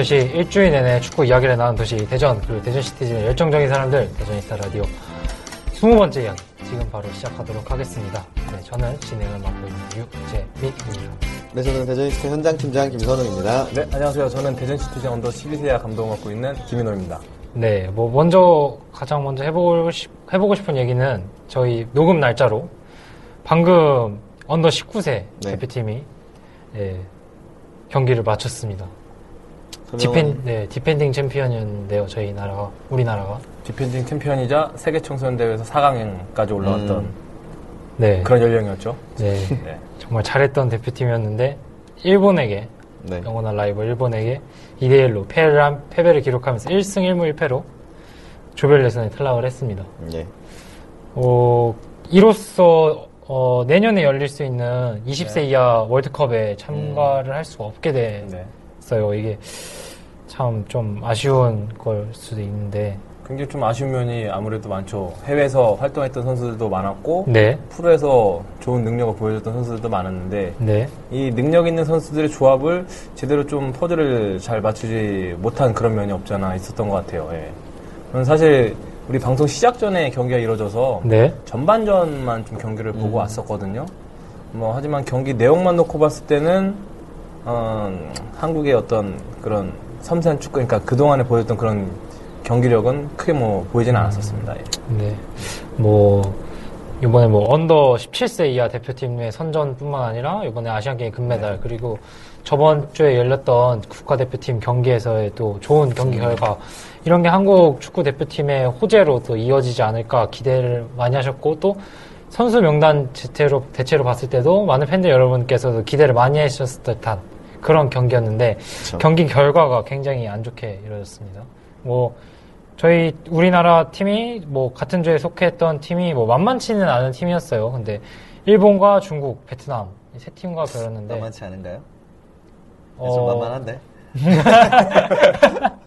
축구특별시 일주일 내내 축구 이야기를 나눈 도시 대전 그리고 대전 시티즌의 열정적인 사람들 대저니스타 라디오 20번째 이야기 지금 바로 시작하도록 하겠습니다. 네, 저는 진행을 맡고 있는 유재민입니다. 네, 저는 대저니스타 현장 팀장 김선웅입니다. 네, 안녕하세요. 저는 대전 시티즌 언더 12세야 감독을 맡고 있는 김인호입니다. 네, 뭐 먼저 가장 먼저 해보고, 싶, 해보고 싶은 얘기는 저희 녹음 날짜로 방금 언더 19세 네. 대표팀이 예, 경기를 마쳤습니다. 디펜, 네, 디펜딩 챔피언이었는데요, 저희 나라가, 우리나라가. 디펜딩 챔피언이자 세계 청소년 대회에서 4강까지 올라왔던 음. 네, 그런 연령이었죠. 네, 네. 정말 잘했던 대표팀이었는데, 일본에게, 네. 영원한 라이벌 일본에게 2대 1로 패를, 한- 패배를 기록하면서 1승 1무 1패로 조별 예선에 탈락을 했습니다. 예. 어, 이로써 어, 내년에 열릴 수 있는 20세 네. 이하 월드컵에 참가를 할 수가 없게 네. 됐어요. 이게 참 좀 아쉬운 걸 수도 있는데. 굉장히 좀 아쉬운 면이 아무래도 많죠. 해외에서 활동했던 선수들도 많았고, 네, 프로에서 좋은 능력을 보여줬던 선수들도 많았는데, 네, 이 능력 있는 선수들의 조합을 제대로 좀 퍼즐을 잘 맞추지 못한 그런 면이 없잖아 있었던 것 같아요. 예. 저는 사실 우리 방송 시작 전에 경기가 이루어져서 네, 전반전만 좀 경기를 보고 왔었거든요. 뭐 하지만 경기 내용만 놓고 봤을 때는 어, 한국의 어떤 그런 섬세한 축구, 그러니까 그 동안에 보였던 그런 경기력은 크게 뭐 보이지는 않았었습니다. 예. 네. 뭐 이번에 뭐 언더 17세 이하 대표팀의 선전뿐만 아니라 이번에 아시안 게임 금메달 그리고 저번 주에 열렸던 국가대표팀 경기에서의 또 좋은 경기 결과 이런 게 한국 축구 대표팀의 호재로 또 이어지지 않을까 기대를 많이 하셨고 또 선수 명단 대체로, 대체로 봤을 때도 많은 팬들 여러분께서도 기대를 많이 하셨을 듯한 그런 경기였는데 그쵸. 경기 결과가 굉장히 안 좋게 이루어졌습니다. 뭐 저희 우리나라 팀이 뭐 같은 조에 속했던 팀이 뭐 만만치는 않은 팀이었어요. 근데 일본과 중국, 베트남 이세 팀과 겨뤘는데 만만치 않은가요? 어, 좀 만만한데?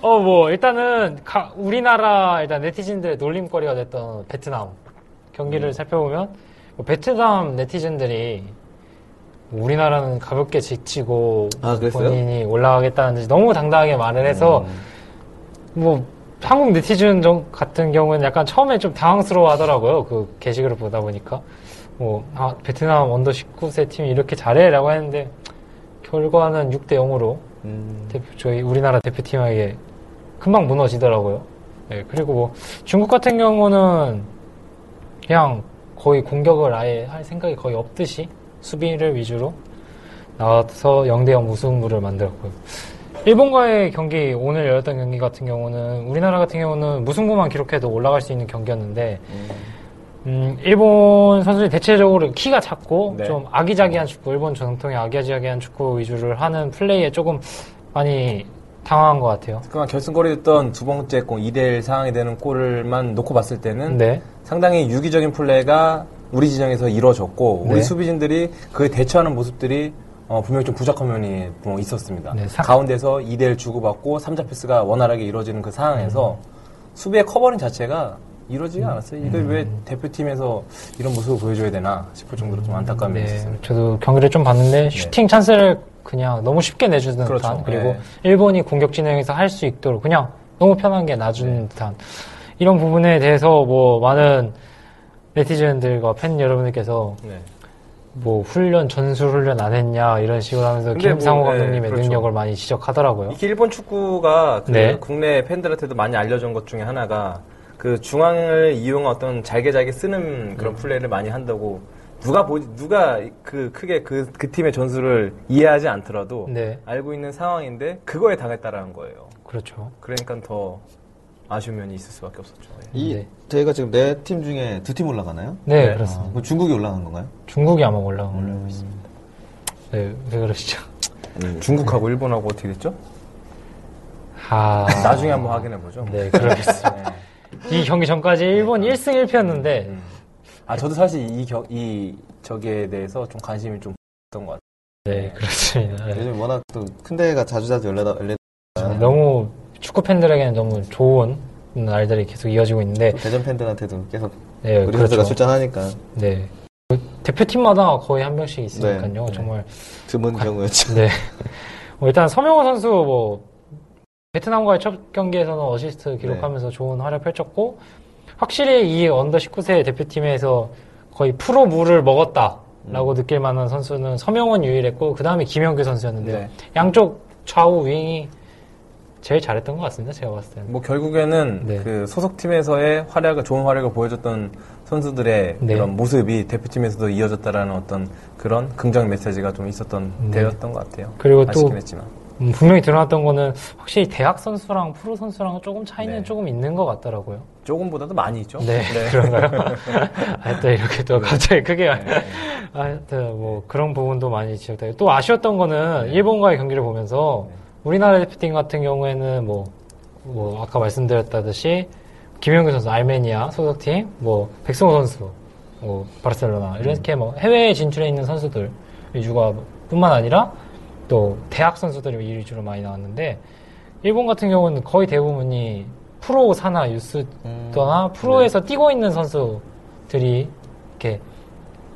어, 뭐, 일단은, 가- 우리나라, 일단 네티즌들의 놀림거리가 됐던 베트남 경기를 음. 살펴보면, 뭐 베트남 네티즌들이 우리나라는 가볍게 지치고 아? 본인이 올라가겠다는 듯이 너무 당당하게 말을 해서 음. 뭐 한국 네티즌 정- 같은 경우는 약간 처음에 좀 당황스러워 하더라고요. 그 게시글을 보다 보니까. 뭐, 아, 베트남 언더 19세 팀이 이렇게 잘해라고 했는데, 결과는 6대 0으로 음. 대표, 저희 우리나라 대표팀에게 금방 무너지더라고요. 네, 그리고 뭐 중국 같은 경우는 그냥 거의 공격을 아예 할 생각이 거의 없듯이 수비를 위주로 나와서 0대0 무승부를 만들었고요. 일본과의 경기, 오늘 열렸던 경기 같은 경우는 우리나라 같은 경우는 무승부만 기록해도 올라갈 수 있는 경기였는데 음, 일본 선수들이 대체적으로 키가 작고 네. 좀 아기자기한 축구, 일본 전통의 아기자기한 축구 위주를 하는 플레이에 조금 많이 당황한 것 같아요. 그만 결승골이 됐던 두 번째 골 2대1 상황이 되는 골만 놓고 봤을 때는 네. 상당히 유기적인 플레이가 우리 지정에서 이루어졌고 네. 우리 수비진들이 그에 대처하는 모습들이 어, 분명히 좀 부족한 면이 뭐 있었습니다. 네, 사- 가운데서 2대1 주고받고 3자 패스가 원활하게 이루어지는 그 상황에서 수비의 커버링 자체가 이루어지지 않았어요. 이걸 왜 대표팀에서 이런 모습을 보여줘야 되나 싶을 정도로 좀 안타까움이 네, 있었습니다. 저도 경기를 좀 봤는데 슈팅 찬스를 그냥 너무 쉽게 내주는 그렇죠. 듯한 그리고 네. 일본이 공격 진행해서 할 수 있도록 그냥 너무 편하게 놔주는 듯한 이런 부분에 대해서 뭐 많은 네티즌들과 팬 여러분들께서 네. 뭐 훈련 전술 훈련 안 했냐 이런 식으로 하면서 근데 뭐, 김상호 네, 감독님의 그렇죠. 능력을 많이 지적하더라고요. 이게 일본 축구가 그 네. 국내 팬들한테도 많이 알려진 것 중에 하나가 그 중앙을 이용한 어떤 잘게 잘게 쓰는 음. 그런 플레이를 많이 한다고 누가 보 누가 그 크게 그, 그 팀의 전술을 이해하지 않더라도 네, 알고 있는 상황인데 그거에 당했다라는 거예요. 그렇죠. 그러니까 더 아쉬운 면이 있을 수밖에 없었죠. 예. 이 네. 저희가 지금 네 팀 중에 두 팀 올라가나요? 네, 네. 아, 그렇습니다. 그럼 중국이 올라간 건가요? 중국이 아마 걸로 음. 알고 있습니다. 네, 왜 그러시죠? 중국하고 일본하고 어떻게 됐죠? 아, 나중에 한번 확인해 보죠. 네, 그러겠습니다. 이 경기 전까지 일본 1승 1패였는데 음. 아 저도 사실 이, 겨, 이 저기에 대해서 좀 관심이 좀 있던 것 같아요. 네, 그렇습니다. 네. 요즘 워낙 또 큰 대회가 자주자주 열리다, 열리다 너무 축구 팬들에게는 너무 좋은 날들이 계속 이어지고 있는데 대전 팬들한테도 계속 네, 우리 선수가 출전하니까 네. 그 대표팀마다 거의 한 명씩 있으니까요. 네. 정말 드문 경우였죠. 네. 뭐 일단 서명원 선수 뭐 베트남과의 첫 경기에서는 어시스트 기록하면서 좋은 활약 펼쳤고 확실히 이 언더 19세 대표팀에서 거의 프로 물을 먹었다라고 느낄 만한 선수는 서명원 유일했고 그 다음에 김영규 선수였는데요. 네. 양쪽 좌우 윙이 제일 잘했던 것 같습니다. 제가 봤을 때는. 뭐 결국에는 네. 그 소속팀에서의 활약을 좋은 활약을 보여줬던 선수들의 네. 그런 모습이 대표팀에서도 이어졌다라는 어떤 그런 긍정 메시지가 좀 있었던 네. 대회였던 것 같아요. 그리고 또 했지만. 음, 분명히 드러났던 거는 확실히 대학 선수랑 프로 선수랑 조금 차이는 네. 조금 있는 것 같더라고요. 조금보다도 많이 있죠. 네, 그런가요? 아, 또 이렇게 또 갑자기 크게. 네. 하여튼 뭐 그런 부분도 많이 지적되고 또 아쉬웠던 거는 일본과의 경기를 보면서 우리나라 대표팀 같은 경우에는 뭐, 뭐 아까 말씀드렸다듯이 김영규 선수 알메니아 소속팀, 뭐 백승호 선수, 뭐 바르셀로나 이렇게 뭐 해외에 진출해 있는 선수들 위주가 뿐만 아니라 또 대학 선수들이 이 위주로 많이 나왔는데 일본 같은 경우는 거의 대부분이 프로 사나 유스더나 프로에서 뛰고 있는 선수들이 이렇게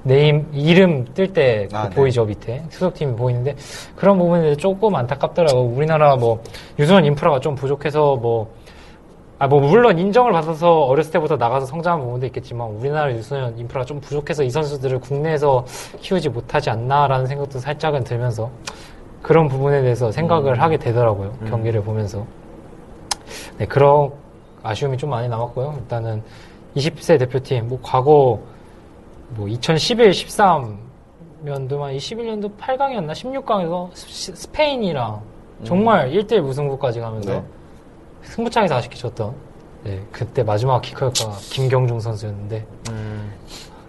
네임 이름 뜰때 아, 네. 보이죠 밑에 소속팀이 보이는데 그런 부분에 조금 안타깝더라고 우리나라 뭐 유소년 인프라가 좀 부족해서 뭐 아, 뭐, 물론 인정을 받아서 어렸을 때부터 나가서 성장한 부분도 있겠지만, 우리나라 유소년 인프라가 좀 부족해서 이 선수들을 국내에서 키우지 못하지 않나라는 생각도 살짝은 들면서, 그런 부분에 대해서 생각을 음. 하게 되더라고요. 경기를 보면서. 네, 그런 아쉬움이 좀 많이 남았고요. 일단은 20세 대표팀, 뭐, 과거, 뭐, 2011, 13년도만, 21년도 8강이었나? 16강에서 스 페인이랑 정말 1대1 무승부까지 가면서 네. 승부차에서 아쉽게 졌던, 네, 그때 마지막 키커가 김경중 선수였는데, 음,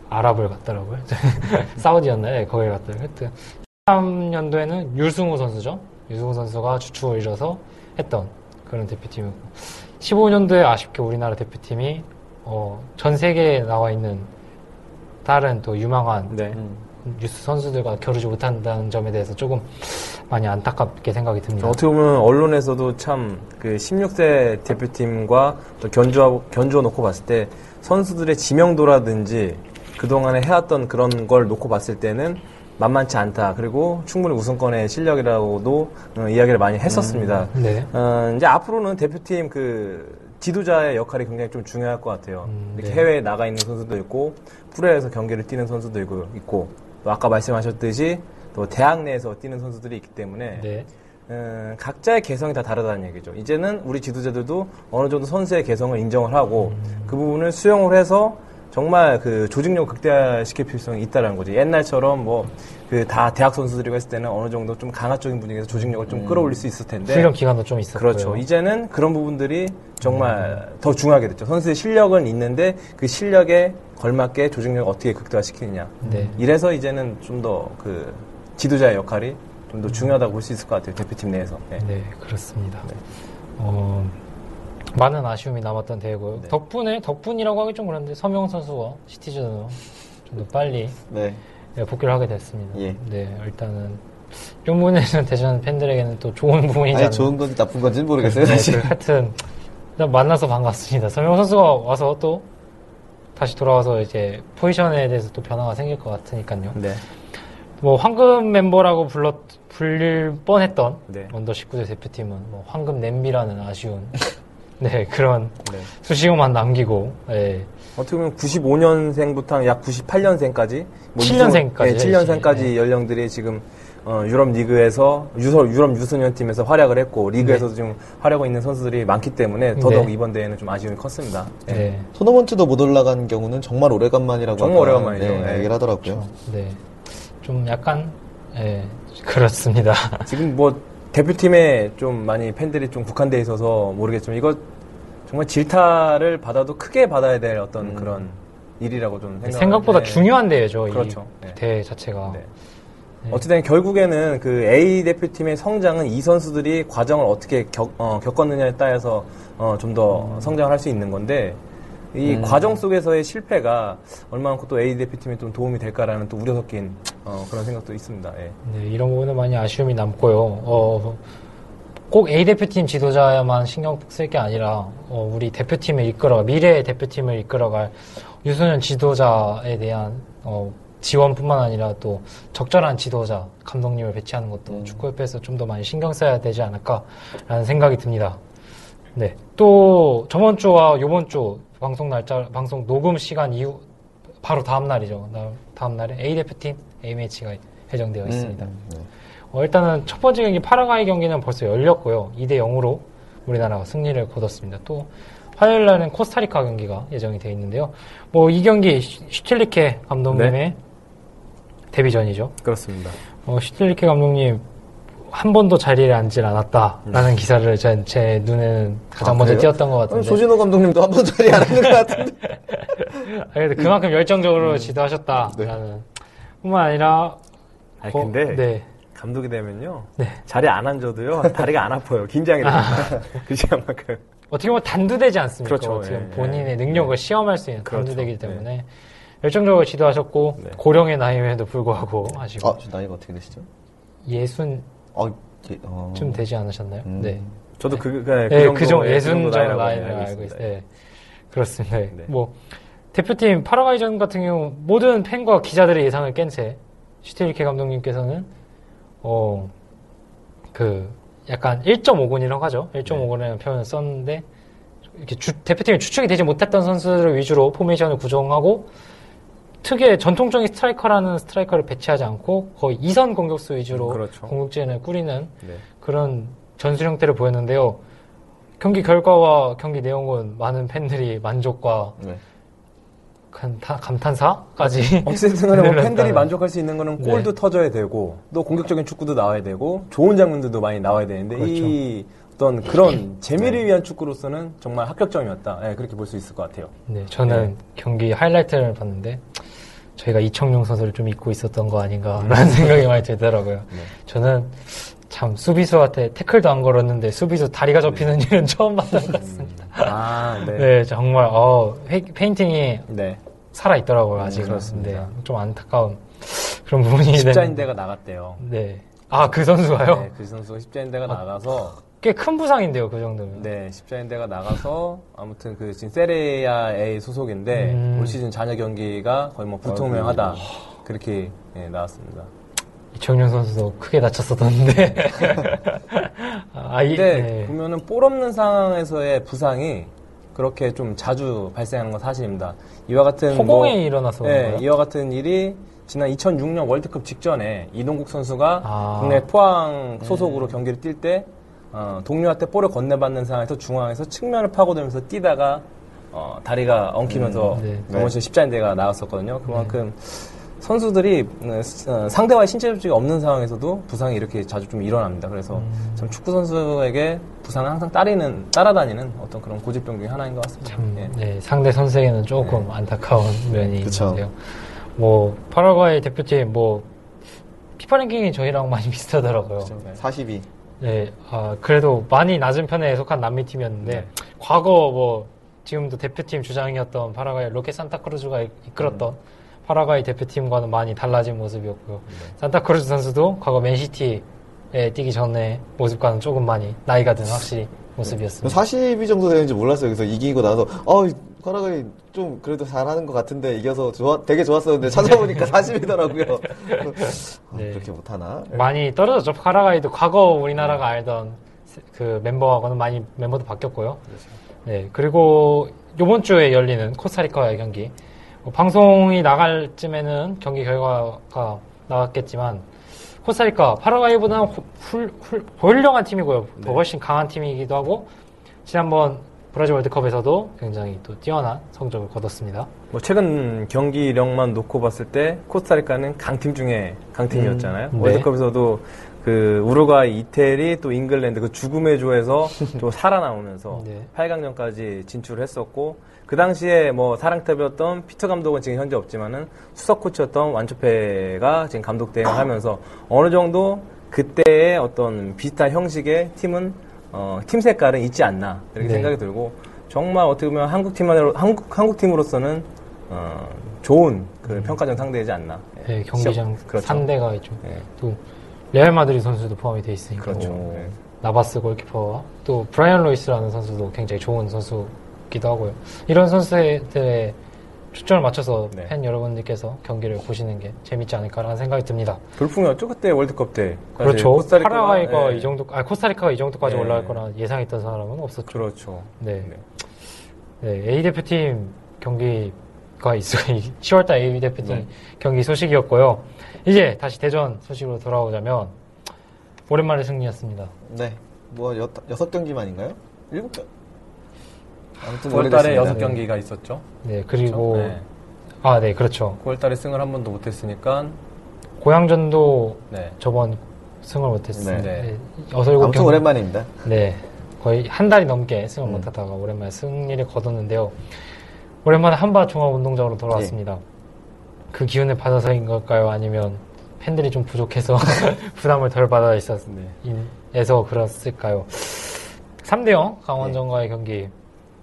아랍을 갔더라고요. 사우디였나요? 네, 거기를 갔더라고요. 하여튼 13년도에는 유승우 선수죠. 유승우 선수가 주축을 이뤄서 했던 그런 대표팀이고 15년도에 아쉽게 우리나라 대표팀이 어, 전 세계에 나와 있는 다른 또 유망한 네. 음. 뉴스 선수들과 겨루지 못한다는 점에 대해서 조금 많이 안타깝게 생각이 듭니다. 어떻게 보면 언론에서도 참 그 16세 대표팀과 또 견주하고 견주어 놓고 봤을 때 선수들의 지명도라든지 그동안에 해왔던 그런 걸 놓고 봤을 때는 만만치 않다. 그리고 충분히 우승권의 실력이라고도 어, 이야기를 많이 했었습니다. 네. 어, 이제 앞으로는 대표팀 그 지도자의 역할이 굉장히 좀 중요할 것 같아요. 음, 이렇게 네. 해외에 나가 있는 선수도 있고 프로에서 경기를 뛰는 선수도 있고, 있고 또 아까 말씀하셨듯이 또 대학 내에서 뛰는 선수들이 있기 때문에 네. 음, 각자의 개성이 다 다르다는 얘기죠. 이제는 우리 지도자들도 어느 정도 선수의 개성을 인정을 하고 그 부분을 수용을 해서 정말 그 조직력을 극대화시킬 필요성이 있다는 거죠. 옛날처럼 뭐 그 다 대학 선수들이고 했을 때는 어느 정도 좀 강압적인 분위기에서 조직력을 좀 끌어올릴 수 있을 텐데 훈련 기간도 좀 있었고요. 그렇죠. 이제는 그런 부분들이 정말 더 중요하게 됐죠. 선수의 실력은 있는데 그 실력에 걸맞게 조직력을 어떻게 극대화시키느냐. 네. 이래서 이제는 좀 더 그 지도자의 역할이 좀 더 중요하다고 볼 수 있을 것 같아요. 대표팀 내에서. 네. 네, 그렇습니다. 어, 많은 아쉬움이 남았던 대회고요. 네. 덕분에, 덕분이라고 하기 좀 그런데 서명 선수가 시티즌으로 좀 더 빨리 네. 네, 복귀를 하게 됐습니다. 예. 네, 일단은 이런 부분에서는 대전 팬들에게는 또 좋은 부분이지 아니. 좋은 건지 나쁜 건지는 모르겠어요, 네, 사실. 그 하여튼 일단 만나서 반갑습니다. 서명 선수가 와서 또 다시 돌아와서 이제 포지션에 대해서 또 변화가 생길 것 같으니까요. 네. 뭐 황금 멤버라고 불렀 불릴 뻔했던 네. 언더 19세 대표팀은 뭐 황금 냄비라는 아쉬운 네, 그런 네. 수식어만 남기고, 예. 어떻게 보면 95년생부터 약 98년생까지, 뭐 7년생까지 네, 7년생까지 네. 연령들이 지금 어, 유럽 리그에서 유서, 유럽 유소년 팀에서 활약을 했고 리그에서도 지금 활약하고 있는 선수들이 많기 때문에 더더욱 네. 이번 대회는 좀 아쉬움이 컸습니다. 네. 네. 토너먼트도 못 올라간 경우는 정말 오래간만이라고 정말 아까, 오래간만이죠. 네, 네. 얘기를 하더라고요. 네. 좀 약간, 예, 그렇습니다. 지금 뭐 대표팀에 좀 많이 팬들이 좀 국한돼 있어서 모르겠지만 이거 정말 질타를 받아도 크게 받아야 될 어떤 그런 일이라고 좀 생각. 생각보다 중요한 대회죠, 그렇죠. 이 네. 대회 자체가. 네. 어쨌든 결국에는 그 A 대표팀의 성장은 이 선수들이 과정을 어떻게 겪, 어, 겪었느냐에 따라서 어, 좀더 성장을 할 수 있는 건데 이 과정 속에서의 실패가 얼마만큼 또 A 대표팀에 좀 도움이 될까라는 또 우려 섞인 어, 그런 생각도 있습니다. 예. 네, 이런 부분은 많이 아쉬움이 남고요. 어, 꼭 A 대표팀 지도자야만 신경 쓸 게 아니라 어, 우리 대표팀을 이끌어 미래의 대표팀을 이끌어갈 유소년 지도자에 대한 어, 지원뿐만 아니라 또 적절한 지도자 감독님을 배치하는 것도 축구협회에서 좀 더 많이 신경 써야 되지 않을까라는 생각이 듭니다. 네, 또 저번 주와 요번 주 방송 날짜 방송 녹음 시간 이후 바로 다음 날이죠. 나- 다음 날에 A 대표팀 A 매치가 예정되어 있습니다. 음, 네. 어, 일단은 첫 번째 경기 파라과이 경기는 벌써 열렸고요. 2대 0으로 우리나라가 승리를 거뒀습니다. 또 화요일 날은 코스타리카 경기가 예정이 되어 있는데요. 뭐 이 경기 슈- 슈틸리케 감독님의 데뷔전이죠. 그렇습니다. 어, 슈틸리케 감독님 한 번도 자리에 앉질 않았다라는 기사를 제, 제 눈에는 가장 아, 먼저 그래요? 띄었던 것 아니, 같은데. 조진호 감독님도 한번 자리 안 하는 것 같은데. 아, 그래도 그만큼 열정적으로 지도하셨다라는 뿐만 아니라 아니, 어, 근데 네. 감독이 되면요. 네. 자리에 안 앉아도요. 다리가 안 아파요. 긴장이 됩니다. 그렇지 않만큼. 어떻게 보면 단두되지 않습니까? 그렇죠. 어떻게 보면 예, 본인의 예. 능력을 시험할 수 있는 그렇죠. 단두되기 때문에 열정적으로 지도하셨고 네. 고령의 나이에도 불구하고 하시고 아, 저 나이가 어떻게 되시죠? 예순 어, 예, 어. 좀 되지 않으셨나요? 음. 네. 저도 그, 그, 그 네, 정도, 그 정도 예, 예순 정도 나이를 알고. 있어요. 네. 그렇습니다. 네. 뭐 대표팀 파라과이전 같은 경우 모든 팬과 기자들의 예상을 깬 채 슈틸리케 감독님께서는 어 그 약간 1.5군이라고 하죠. 1.5군이라는 표현을 썼는데 이렇게 주- 대표팀이 주축이 되지 못했던 선수들을 위주로 포메이션을 구성하고 특유의 전통적인 스트라이커라는 스트라이커를 배치하지 않고 거의 이선 공격수 위주로 음, 그렇죠. 공격진을 꾸리는 네. 그런 전술 형태를 보였는데요. 경기 결과와 경기 내용은 많은 팬들이 만족과 네. 감탄, 감탄 사까지 어쨌든 간에 뭐 팬들이. 만족할 수 있는 거는 골도 네. 터져야 되고 또 공격적인 축구도 나와야 되고 좋은 장면들도 많이 나와야 되는데 그렇죠. 이 어떤 그런 재미를 위한 축구로서는 정말 합격점이었다. 예, 그렇게 볼 수 있을 것 같아요. 네, 저는 경기 하이라이트를 봤는데 저희가 이청용 선수를 좀 잊고 있었던 거 아닌가라는 생각이 많이 들더라고요. 네. 저는 참 수비수한테 태클도 안 걸었는데 수비수 다리가 접히는 일은 처음 봤던 것 같습니다. 아, 네. 네, 정말 어, 페, 페인팅이 네. 살아 있더라고요 아직은. 그렇습니다. 네, 좀 안타까운 그런 부분이 십자인대가 나갔대요. 네. 아, 그 선수가요? 네, 그 선수가 십자인대가 나가서 꽤 큰 부상인데요, 그 정도면. 네, 십자인대가 나가서 아무튼 그 지금 세레야 A 소속인데 음. 올 시즌 잔여 경기가 거의 뭐 불투명하다. 그렇게 예, 나왔습니다. 이청용 선수도 크게 다쳤었던데. 아, 이, 근데 네. 보면은 볼 없는 상황에서의 부상이 그렇게 좀 자주 발생하는 건 사실입니다. 이와 같은 허공에 뭐- 일어나서 네? 이와 같은 일이 지난 2006년 월드컵 직전에 이동국 선수가 아. 국내 포항 소속으로 경기를 뛸 때 어, 동료한테 볼을 건네받는 상황에서 중앙에서 측면을 파고들면서 뛰다가 어, 다리가 엉키면서 음, 네. 동원시 십자인대가 나왔었거든요. 그만큼 선수들이 어, 스- 어, 상대와의 신체 접촉이 없는 상황에서도 부상이 이렇게 자주 좀 일어납니다. 그래서 음. 참 축구 선수에게 부상은 항상 따르는 따라다니는 어떤 그런 고질병 중에 하나인 것 같습니다. 참, 예. 네, 상대 선수에게는 조금 안타까운 면이 그쵸. 있는데요. 뭐, 파라과이 대표팀, 뭐, 피파 랭킹이 저희랑 많이 비슷하더라고요. 네. 42. 네, 아, 그래도 많이 낮은 편에 속한 남미 팀이었는데, 네. 과거 뭐, 지금도 대표팀 주장이었던 파라과이 로케 산타크루즈가 이- 이끌었던 파라과이 대표팀과는 많이 달라진 모습이었고요. 산타크루즈 선수도 과거 맨시티에 뛰기 전에 모습과는 조금 많이 나이가 든 확실히 모습이었습니다. 42 정도 되는지 몰랐어요. 그래서 이기고 나서, 어, 카라가이 좀 그래도 잘하는 것 같은데 이겨서 좋아, 되게 좋았었는데 찾아보니까 40이더라고요. 네. 그렇게 못하나? 많이 떨어졌죠. 파라과이도 과거 우리나라가 알던 세- 그 멤버하고는 많이 멤버도 바뀌었고요. 네, 그리고 이번 주에 열리는 코스타리카와의 경기. 뭐 방송이 나갈 쯤에는 경기 결과가 나왔겠지만 코스타리카 파라과이보다는 후- 훌, 훌, 훌륭한 팀이고요. 더 네. 훨씬 강한 팀이기도 하고 지난번 브라질 월드컵에서도 굉장히 또 뛰어난 성적을 거뒀습니다. 뭐 최근 경기력만 놓고 봤을 때 코스타리카는 강팀 중에 강팀이었잖아요. 음, 네. 월드컵에서도 그 우루과이, 이태리 또 잉글랜드 그 죽음의 조에서 또 살아나오면서 네. 8강전까지 진출을 했었고 그 당시에 뭐 사랑탑이었던 피터 감독은 지금 현재 없지만은 수석 코치였던 완초페가 지금 감독 대행을 하면서 어느 정도 그때의 어떤 비슷한 형식의 팀은 어, 팀 색깔은 있지 않나 이렇게 네. 생각이 들고 정말 어떻게 보면 한국 팀만으로 한국 한국 팀으로서는 어, 좋은 그 평가전 상대이지 않나. 네, 경기장 시합- 그렇죠. 상대가 있죠. 네. 또 레알 마드리 선수도 포함이 돼 있으니까 그렇죠. 뭐 네. 나바스 골키퍼와 또 브라이언 로이스라는 선수도 굉장히 좋은 선수 기도 하고요. 이런 선수들의 초점을 맞춰서 네. 팬 여러분들께서 경기를 보시는 게 재밌지 않을까라는 생각이 듭니다. 돌풍이었죠 그때 월드컵 때. 그렇죠. 코스타리카가- 파라과이가 네. 이 정도, 아 코스타리카가 이 정도까지 네. 올라갈 거라 예상했던 사람은 없었죠. 그렇죠. 네. 네. 네, A 대표팀 경기가 있어 10월달 A 대표팀 네. 경기 소식이었고요. 이제 다시 대전 소식으로 돌아오자면 오랜만에 승리였습니다. 네. 뭐 여, 여섯 경기만인가요? 일곱 경. 아무튼 9월달에 오래됐습니다. 여섯 경기가 있었죠. 네, 그리고 네. 아, 네, 그렇죠. 9월달에 승을 한 번도 못했으니까. 고향전도 네. 저번 승을 못했습니다. 네. 네. 여섯 일곱 아무튼 경기- 오랜만입니다. 네, 거의 한 달이 넘게 승을 음. 못하다가 오랜만에 승리를 거뒀는데요. 오랜만에 한바 종합운동장으로 돌아왔습니다. 예. 그 기운을 받아서인 걸까요? 아니면 팬들이 좀 부족해서 부담을 덜 받아 있어서 네. 그랬을까요? 3대0 강원전과의 경기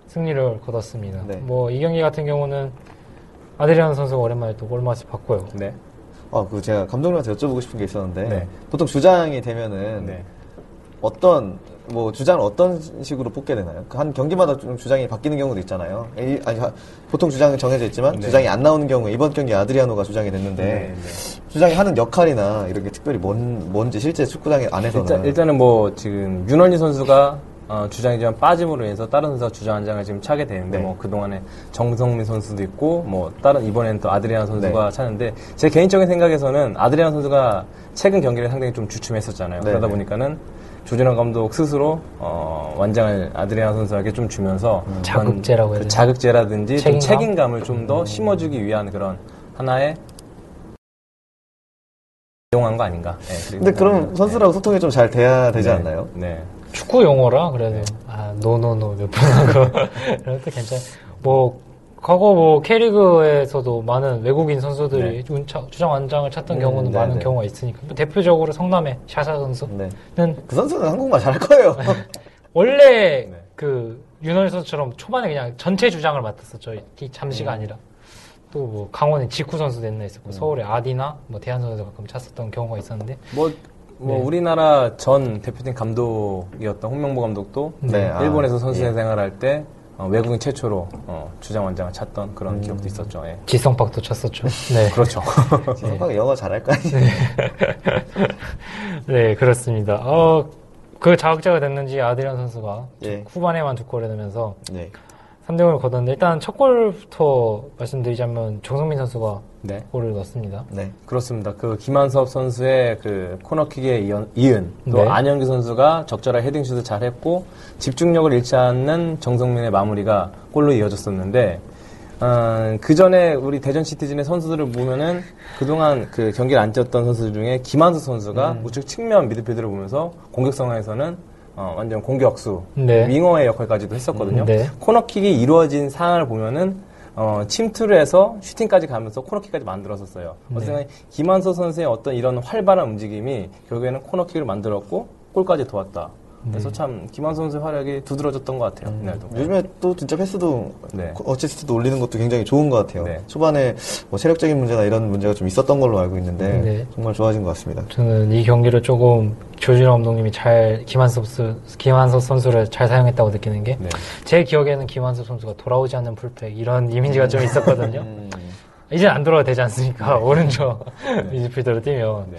승리를 거뒀습니다. 네. 뭐이 경기 같은 경우는 아드리안 선수가 오랜만에 또 골맛을 봤고요. 네. 아, 그 제가 감독님한테 여쭤보고 싶은 게 있었는데 네. 보통 주장이 되면은 네. 어떤 뭐 주장을 어떤 식으로 뽑게 되나요? 그한 경기마다 좀 주장이 바뀌는 경우도 있잖아요. 이- 아니, 하- 보통 주장은 정해져 있지만 네. 주장이 안 나오는 경우에 이번 경기 아드리아노가 주장이 됐는데 네, 네. 주장이 하는 역할이나 이런 게 특별히 뭔 뭔지 실제 축구장 안에서는 일단, 일단은 뭐 지금 윤원희 선수가 어, 주장이지만 빠짐으로 인해서 다른 선수가 주장 한 장을 지금 차게 되는데 네. 뭐 그동안에 정성민 선수도 있고 뭐 다른 이번에는 또 아드리안 선수가 네. 차는데 제 개인적인 생각에서는 아드리안 선수가 최근 경기를 상당히 좀 주춤했었잖아요. 네, 그러다 네. 보니까는 조진환 감독 스스로 어, 완장을 아드리안 선수에게 좀 주면서 음. 그런 자극제라고 해야 그 되나? 자극제라든지 좀 책임감? 책임감을 좀더 심어주기 위한 그런 하나의 이용한 거 아닌가. 네, 근데 그럼 생각합니다. 선수라고 소통이 좀 잘 돼야 되지 네. 않나요? 네. 축구 용어라 그래도 아 노노노 몇 번 하고 것도 괜찮. 뭐 과거 뭐 K리그에서도 많은 외국인 선수들이 운차- 주장 완장을 찾던 음, 경우는 네, 많은 네. 경우가 있으니까 뭐 대표적으로 성남의 샤샤 선수는 네. 그 선수는 한국말 잘할 거예요. 원래 네. 그 윤호일 선수처럼 초반에 그냥 전체 주장을 맡았었죠. 이 잠시가 음. 아니라. 또뭐 강원의 직구 선수도 옛날에 있었고 서울의 아디나 뭐 대한 선수도 가끔 찼었던 경우가 있었는데 뭐, 뭐 네. 우리나라 전 대표팀 감독이었던 홍명보 감독도 네, 아, 일본에서 선수 예. 생활할 때 어, 외국인 최초로 어, 주장 원장을 찾던 그런 음. 기억도 있었죠. 예. 지성팍도 찼었죠. 네. 그렇죠. 성팍이 영어 잘할 거 아니에요? 네, 그렇습니다. 어, 그 자극제가 됐는지 아드리안 선수가 예. 후반에만 두 골을 넣으면서 네. 3대0을 거뒀는데 일단 첫 골부터 말씀드리자면 정성민 선수가 네. 골을 넣었습니다. 네. 그렇습니다. 그 김한섭 선수의 그 코너킥에 이은, 이은 또 네. 안영규 선수가 적절한 헤딩슛을 잘했고 집중력을 잃지 않는 정성민의 마무리가 골로 이어졌었는데 어, 그 전에 우리 대전 시티즌의 선수들을 보면은 그동안 그 경기를 안 뛰었던 선수들 중에 김한수 선수가 음. 우측 측면 미드필드를 보면서 공격 상황에서는 어, 완전 공격수 네. 윙어의 역할까지도 했었거든요. 음, 네. 코너킥이 이루어진 상황을 보면은 어, 침투를 해서 슈팅까지 가면서 코너킥까지 만들었었어요. 네. 어쨌든 김한서 선수의 어떤 이런 활발한 움직임이 결국에는 코너킥을 만들었고 골까지 도왔다. 그래서 네. 참 김한서 선수의 활약이 두드러졌던 것 같아요. 이날도. 요즘에 또 진짜 패스도 네. 어시스트도 올리는 것도 굉장히 좋은 것 같아요. 네. 초반에 뭐 체력적인 문제나 이런 문제가 좀 있었던 걸로 알고 있는데 네. 정말 좋아진 것 같습니다. 저는 이 경기를 조금 조진호 감독님이 잘 김한섭, 수- 김한섭 선수를 잘 사용했다고 느끼는 게 네. 제 기억에는 김한섭 선수가 돌아오지 않는 풀백 이런 이미지가 좀 있었거든요. 음, 이제 안 돌아도 되지 않습니까? 오른쪽 미드필더로 뛰면 이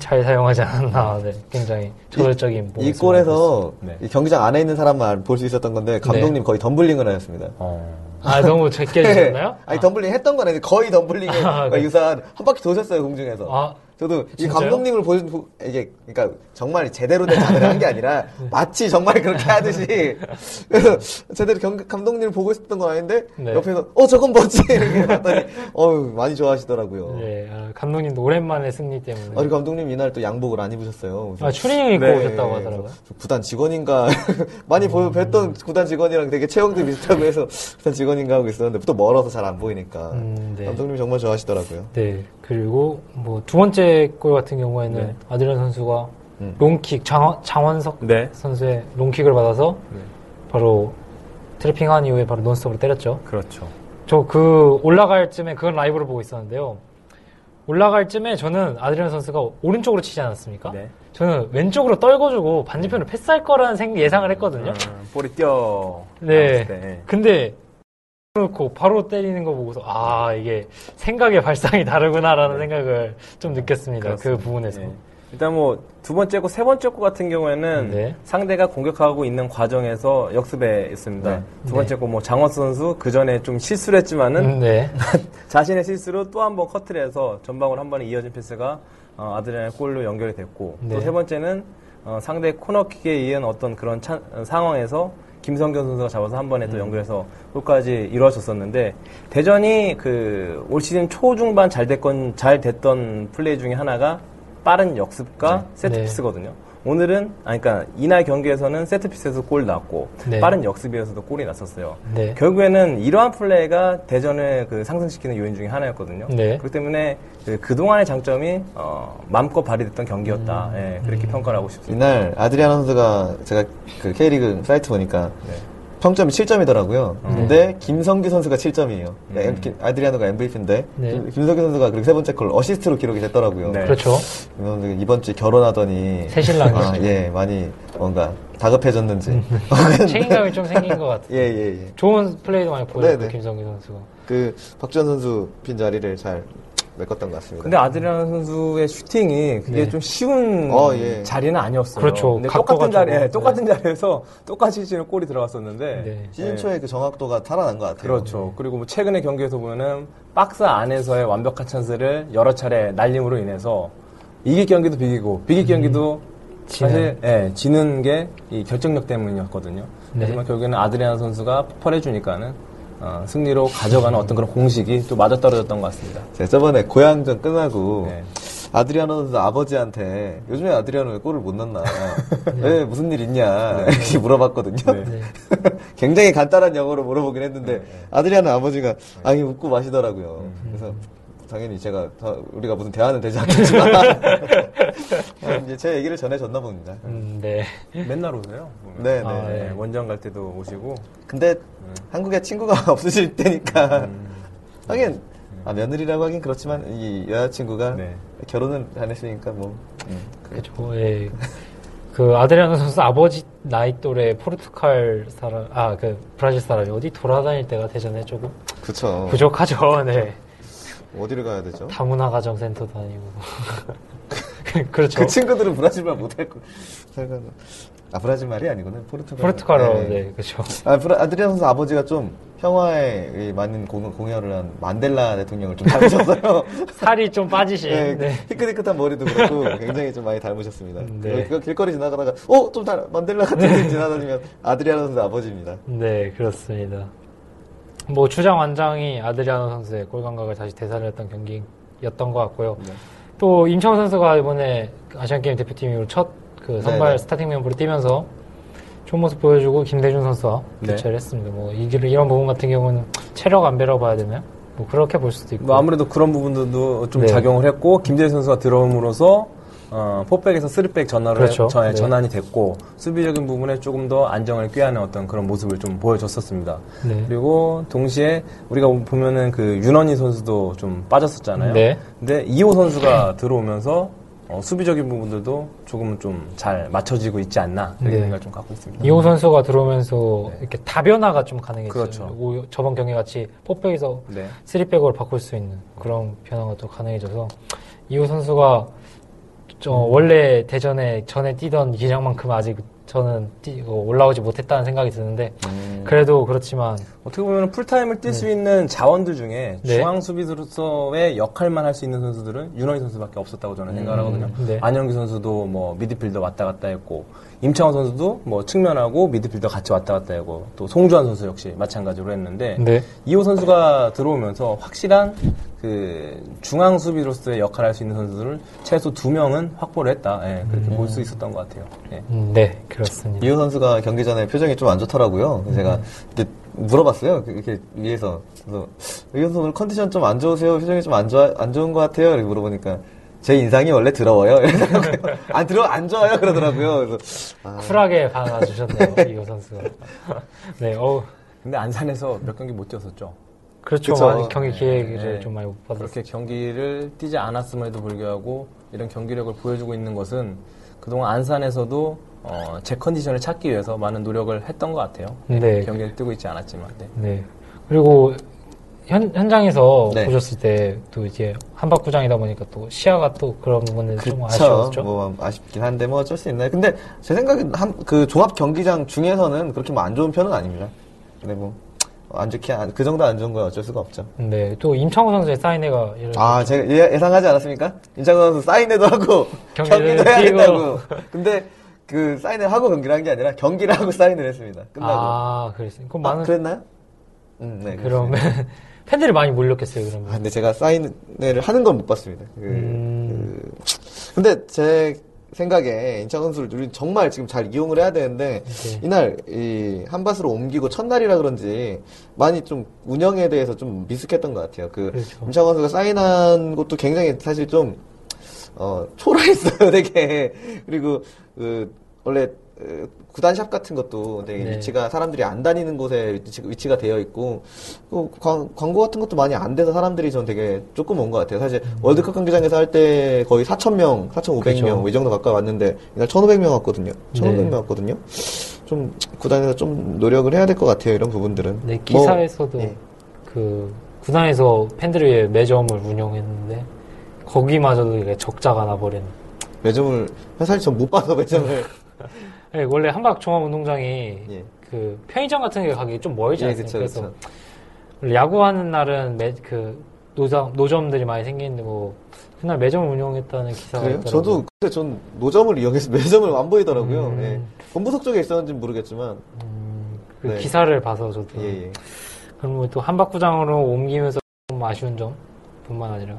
잘 사용하지 않았나. 네, 굉장히 저돌적인 이 모습을 골에서 네. 이 경기장 안에 있는 사람만 볼 수 있었던 건데 감독님 거의 덤블링을 하셨습니다. 어. 아 너무 적게 해주셨나요? 아니 덤블링 했던 건 아닌데 거의 덤블링에 아, 네. 유사한 한 바퀴 도셨어요 공중에서. 아, 저도 이 진짜요? 감독님을 보 이게 그러니까 정말 제대로 된 자세를 한 게 아니라 네. 마치 정말 그렇게 하듯이 그래서 제대로 경, 감독님을 보고 있었던 건 아닌데 네. 옆에서 어 저건 뭐지 이렇게 봤더니 어우 많이 좋아하시더라고요. 네, 아, 감독님도 오랜만에 승리 때문에. 아, 우리 감독님 이날 또 양복을 안 입으셨어요. 아, 추리닝 입고 네, 오셨다고 하더라고요. 구단 직원인가 많이 보 뵀던 구단 직원이랑 되게 체형도 비슷하고 해서 구단 직원인가 하고 있었는데 또 멀어서 잘 안 보이니까 음, 네. 감독님 정말 좋아하시더라고요. 네, 그리고 뭐 두 번째 골 같은 경우에는 네. 아드리안 선수가 음. 롱킥, 장, 장원석 네. 선수의 롱킥을 받아서 네. 바로 트래핑한 이후에 바로 논스톱으로 때렸죠. 그렇죠. 저 그 올라갈 쯤에 그건 라이브로 보고 있었는데요. 올라갈 쯤에 저는 아드리안 선수가 오른쪽으로 치지 않았습니까? 네. 저는 왼쪽으로 떨궈주고 반대편으로 패스할 거라는 생- 예상을 했거든요. 음, 볼이 뛰어. 네. 때. 근데 놓고 바로 때리는 거 보고서 아 이게 생각의 발상이 다르구나라는 생각을 좀 느꼈습니다. 그 네. 그렇습니다. 부분에서. 네. 일단 뭐 두 번째 거, 세 번째 거 같은 경우에는 네. 상대가 공격하고 있는 과정에서 역습에 있습니다. 네. 두 번째 거뭐 장원 선수 그 전에 좀 실수를 했지만은 음, 네. 자신의 실수로 또 한 번 커트를 해서 전방으로 한 번에 이어진 패스가 어, 아드리안의 골로 연결이 됐고 네. 또세 번째는 어, 상대 코너킥에 이은 어떤 그런 찬- 어, 상황에서 김성균 선수가 잡아서 한 번에 음. 또 연결해서 골까지 이루어졌었는데 대전이 그 올 시즌 초중반 잘 됐건 잘 됐던 플레이 중에 하나가 빠른 역습과 세트피스거든요. 오늘은 아니 그러니까 이날 경기에서는 세트피스에서 골 났고 네. 빠른 역습이어서도 골이 났었어요. 네. 결국에는 이러한 플레이가 대전을 그 상승시키는 요인 중에 하나였거든요. 네. 그렇기 때문에 그, 동안의 장점이 어, 마음껏 발휘됐던 경기였다. 음. 예, 그렇게 평가를 하고 싶습니다. 이날 아드리아노 선수가 제가 그 K리그 사이트 보니까 네. 평점이 7점이더라고요. 근데 김성규 선수가 7점이에요. 음. 아드리아노가 MVP인데 네. 김성규 선수가 그렇게 세 번째 걸 어시스트로 기록이 됐더라고요. 네. 그렇죠. 김 선수 이번 주에 결혼하더니 새 신랑이시죠. 아, 예, 많이 뭔가 다급해졌는지. 음. 책임감이 좀 생긴 것 같아요. 예, 예, 예. 좋은 플레이도 많이 보여줬고 네네. 김성기 선수가. 그 박주현 선수 빈 자리를 잘 메꿨던 것 같습니다. 근데 아드리안 선수의 슈팅이 그게 네. 좀 쉬운 어, 예. 자리는 아니었어요. 그렇죠. 근데 똑같은 자리에 좀, 네. 똑같은 자리에서 똑같이 치는 골이 들어갔었는데 네. 시즌 예. 초에 그 정확도가 살아난 것 같아요. 그렇죠. 그리고 뭐 최근의 경기에서 보면은 박스 안에서의 완벽한 찬스를 여러 차례 날림으로 인해서 이길 경기도 비기고 비길 경기도 사실 예, 지는 게 이 결정력 때문이었거든요. 네. 하지만 결국에는 아드리안 선수가 폭발해주니까는 어, 승리로 가져가는 어떤 그런 공식이 또 맞아떨어졌던 것 같습니다. 제가 저번에 고향전 끝나고 네. 아드리아노 선수 아버지한테 요즘에 아드리아노 왜 골을 못 넣나? 왜 무슨 일 있냐? 이렇게 물어봤거든요. 네. 굉장히 간단한 영어로 물어보긴 했는데 아드리아노 아버지가 아니 웃고 마시더라고요. 그래서 당연히 제가 다 우리가 무슨 대화는 되지 않겠지만 이제 제 얘기를 전해줬나 봅니다. 음, 네. 맨날 오세요. 네, 네. 아, 네, 네. 원정 갈 때도 오시고 근데 한국에 친구가 없으실 때니까 음. 하긴 아, 며느리라고 하긴 그렇지만 이 여자친구가 네. 결혼을 안 했으니까 뭐 그렇죠. 예. 그 아드리아노 선수 아버지 나이 또래 포르투갈 사람, 아, 그 브라질 사람이 어디 돌아다닐 때가 대전에 조금 그쵸 부족하죠. 네. 어디를 가야 되죠? 다문화 가정센터 다니고. 그렇죠. 그 친구들은 브라질말 못할 거. 아 브라질 말이 아니구나. 포르투갈. 포르투갈어, 네. 네, 그렇죠. 아 브라, 아드리안 선수 아버지가 좀 평화에 이 많은 공, 공헌을 한 만델라 대통령을 좀 닮으셨어요. 살이 좀 빠지신. 네, 네. 희끗희끗한 머리도 그렇고 굉장히 좀 많이 닮으셨습니다. 네. 그 길거리 지나가다가 어좀 만델라 같은 분 지나다니면 아드리안 선수 아버지입니다. 네, 그렇습니다. 뭐 주장 완장이 아드리아노 선수의 골 감각을 다시 되살렸던 경기였던 것 같고요. 네. 또 임창우 선수가 이번에 아시안 게임 대표팀 이후로 첫 그 선발 네네. 스타팅 멤버로 뛰면서 좋은 모습 보여주고 김대중 선수와 네. 교체를 했습니다. 뭐 이, 이런 부분 같은 경우는 체력 안배라고 봐야 되나요? 뭐 그렇게 볼 수도 있고. 뭐 아무래도 그런 부분들도 좀 네. 작용을 했고 김재일 선수가 들어옴으로써 어, 포백에서 쓰리백 전환을 그렇죠. 전, 네. 전환이 됐고 수비적인 부분에 조금 더 안정을 꾀하는 어떤 그런 모습을 좀 보여줬었습니다. 네. 그리고 동시에 우리가 보면은 그 윤원희 선수도 좀 빠졌었잖아요. 네. 근데 이호 선수가 들어오면서 어, 수비적인 부분들도 조금은 좀 잘 맞춰지고 있지 않나 그런 네. 생각을 좀 갖고 있습니다. 이호 선수가 들어오면서 이렇게 다변화가 좀 가능했어요. 그렇죠. 오- 저번 경기 같이 포백에서 네. 3백으로 바꿀 수 있는 그런 변화가 또 가능해져서 이호 선수가 저 음. 원래 대전에 전에 뛰던 기량만큼 아직 저는 뛰- 어, 올라오지 못했다는 생각이 드는데 음. 그래도 그렇지만 어떻게 보면 풀타임을 뛸수 있는 자원들 중에 네. 중앙 수비수로서의 역할만 할 수 있는 선수들은 윤호희 선수밖에 없었다고 저는 생각을 하거든요. 네. 안영기 선수도 뭐 미드필더 왔다 갔다 했고 임창원 선수도 뭐 측면하고 미드필더 같이 왔다 갔다 했고 또 송주환 선수 역시 마찬가지로 했는데 네. 이호 선수가 들어오면서 확실한 그 중앙 수비로서의 역할을 할 수 있는 선수들을 최소 두 명은 확보를 했다. 예, 그렇게 볼수 있었던 것 같아요. 예. 음, 네 그렇습니다. 이호 선수가 경기 전에 표정이 좀 안 좋더라고요. 그래서 제가 물어봤어요. 그- 이렇게 위에서. 그래서 선수 오늘 컨디션 좀 안 좋으세요? 표정이 좀 안 좋아, 안 좋은 것 같아요? 이렇게 물어보니까 제 인상이 원래 더러워요. 이러더라고요. 안 들어, 안 좋아요. 그러더라고요. 그래서, 아, 쿨하게 받아주셨네요 이호 선수가. 네, 어 근데 안산에서 몇 경기 못 뛰었었죠. 그렇죠. 그쵸. 많이 경기 기회를 네. 좀 많이 못 받았어요. 그렇게 경기를 뛰지 않았음에도 불구하고 이런 경기력을 보여주고 있는 것은 그동안 안산에서도 어, 제 컨디션을 찾기 위해서 많은 노력을 했던 것 같아요. 네. 경기를 뛰고 있지 않았지만. 네. 네. 그리고 현, 현장에서 네. 보셨을 때 또 이제 한박구장이다 보니까 또 시야가 또 그런 부분에서 좀 그쵸. 아쉬웠죠. 뭐 아쉽긴 한데 뭐 어쩔 수 있나요? 근데 제 생각엔 한, 그 종합 경기장 중에서는 그렇게 뭐 안 좋은 편은 아닙니다. 근데 뭐 안 좋게 안- 그 정도 안 좋은 건 어쩔 수가 없죠. 네. 또 임창호 선수의 사인회가 아, 제가 예- 예상하지 않았습니까? 인창호 선수 사인회도 하고 경기를 경기도 해야. 된다고. 근데 그 사인을 하고 경기를 한 게 아니라 경기를 하고 사인을 했습니다. 끝나고. 아, 그랬어요. 그럼 아, 많은 그랬나요? 음, 네. 그러면. 팬들이 많이 몰렸겠어요, 그러면. 아, 근데 제가 사인회를 하는 건 못 봤습니다. 그, 음. 그- 근데 제 생각에 인창 선수를 우리 정말 지금 잘 이용을 해야 되는데 네. 이날 이 한밭으로 옮기고 첫날이라 그런지 많이 좀 운영에 대해서 좀 미숙했던 것 같아요. 그 그렇죠. 임창 선수가 사인한 것도 굉장히 사실 좀 어, 초라했어요, 되게. 그리고, 그, 원래, 어, 구단샵 같은 것도 되게 네. 위치가 사람들이 안 다니는 곳에 위치, 가 되어 있고, 또 광, 광고 같은 것도 많이 안 돼서 사람들이 전 되게 조금 온 것 같아요. 사실 월드컵 경기장에서 할 때 거의 4,000명, 4,500명 음. 그죠. 이 정도 가까이 왔는데, 이날 1,500명 왔거든요. 1,500명 네. 왔거든요. 좀, 구단에서 좀 노력을 해야 될 것 같아요, 이런 부분들은. 네, 뭐, 기사에서도 예. 그 구단에서 팬들을 위해 매점을 운영했는데 거기마저도 이게 적자가 나버린. 매점을, 사실 전못 봐서 매점을. 네, 원래 한박 종합운동장이 예. 그 편의점 같은 게 가기 좀 멀지 예, 않습니까? 그쵸, 그래서 그쵸. 원래 야구하는 날은 매, 그 노점, 노점들이 많이 생기는데 뭐 그날 매점을 운영했다는 기사가 그래요? 있더라고요. 저도 근데 전 노점을 이용해서 매점을 안 보이더라고요. 음. 예. 본부석 쪽에 있었는지는 모르겠지만 음, 그 네. 기사를 봐서 저도 예, 예. 그럼 또 한박구장으로 옮기면서 좀 아쉬운 점뿐만 아니라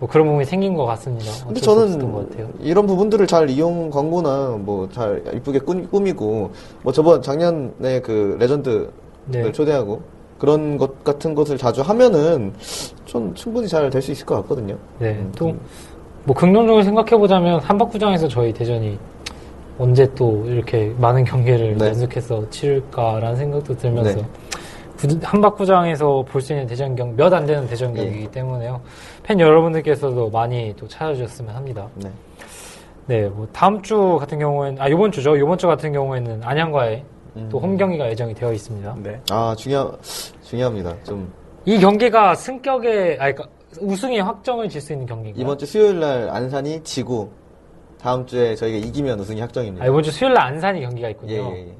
뭐 그런 부분이 생긴 것 같습니다. 근데 것 저는 같아요. 이런 부분들을 잘 이용 광고나 뭐 잘 이쁘게 꾸- 꾸미고 뭐 저번 작년에 그 레전드를 네. 초대하고 그런 것 같은 것을 자주 하면은 전 충분히 잘 될 수 있을 것 같거든요. 네, 음, 또, 뭐, 긍정적으로 생각해 보자면, 한박구장에서 저희 대전이 언제 또 이렇게 많은 경기를 네. 연속해서 치를까라는 생각도 들면서, 네. 구- 한박구장에서 볼 수 있는 대전 경, 몇안 되는 대전 예. 경기이기 때문에요. 팬 여러분들께서도 많이 또 찾아주셨으면 합니다. 네. 네, 뭐, 다음 주 같은 경우에는, 아, 요번 주죠. 요번 주 같은 경우에는 안양과의 음. 또홈 경기가 예정이 되어 있습니다. 네. 아 중요 중요합니다. 좀 이 경기가 승격에, 아, 그러니까 우승의 확정을 질 수 있는 경기인가요? 이번 주 수요일 날 안산이 지고 다음 주에 저희가 이기면 우승이 확정입니다. 아, 이번 주 수요일 날 안산이 경기가 있군요. 예, 예, 예.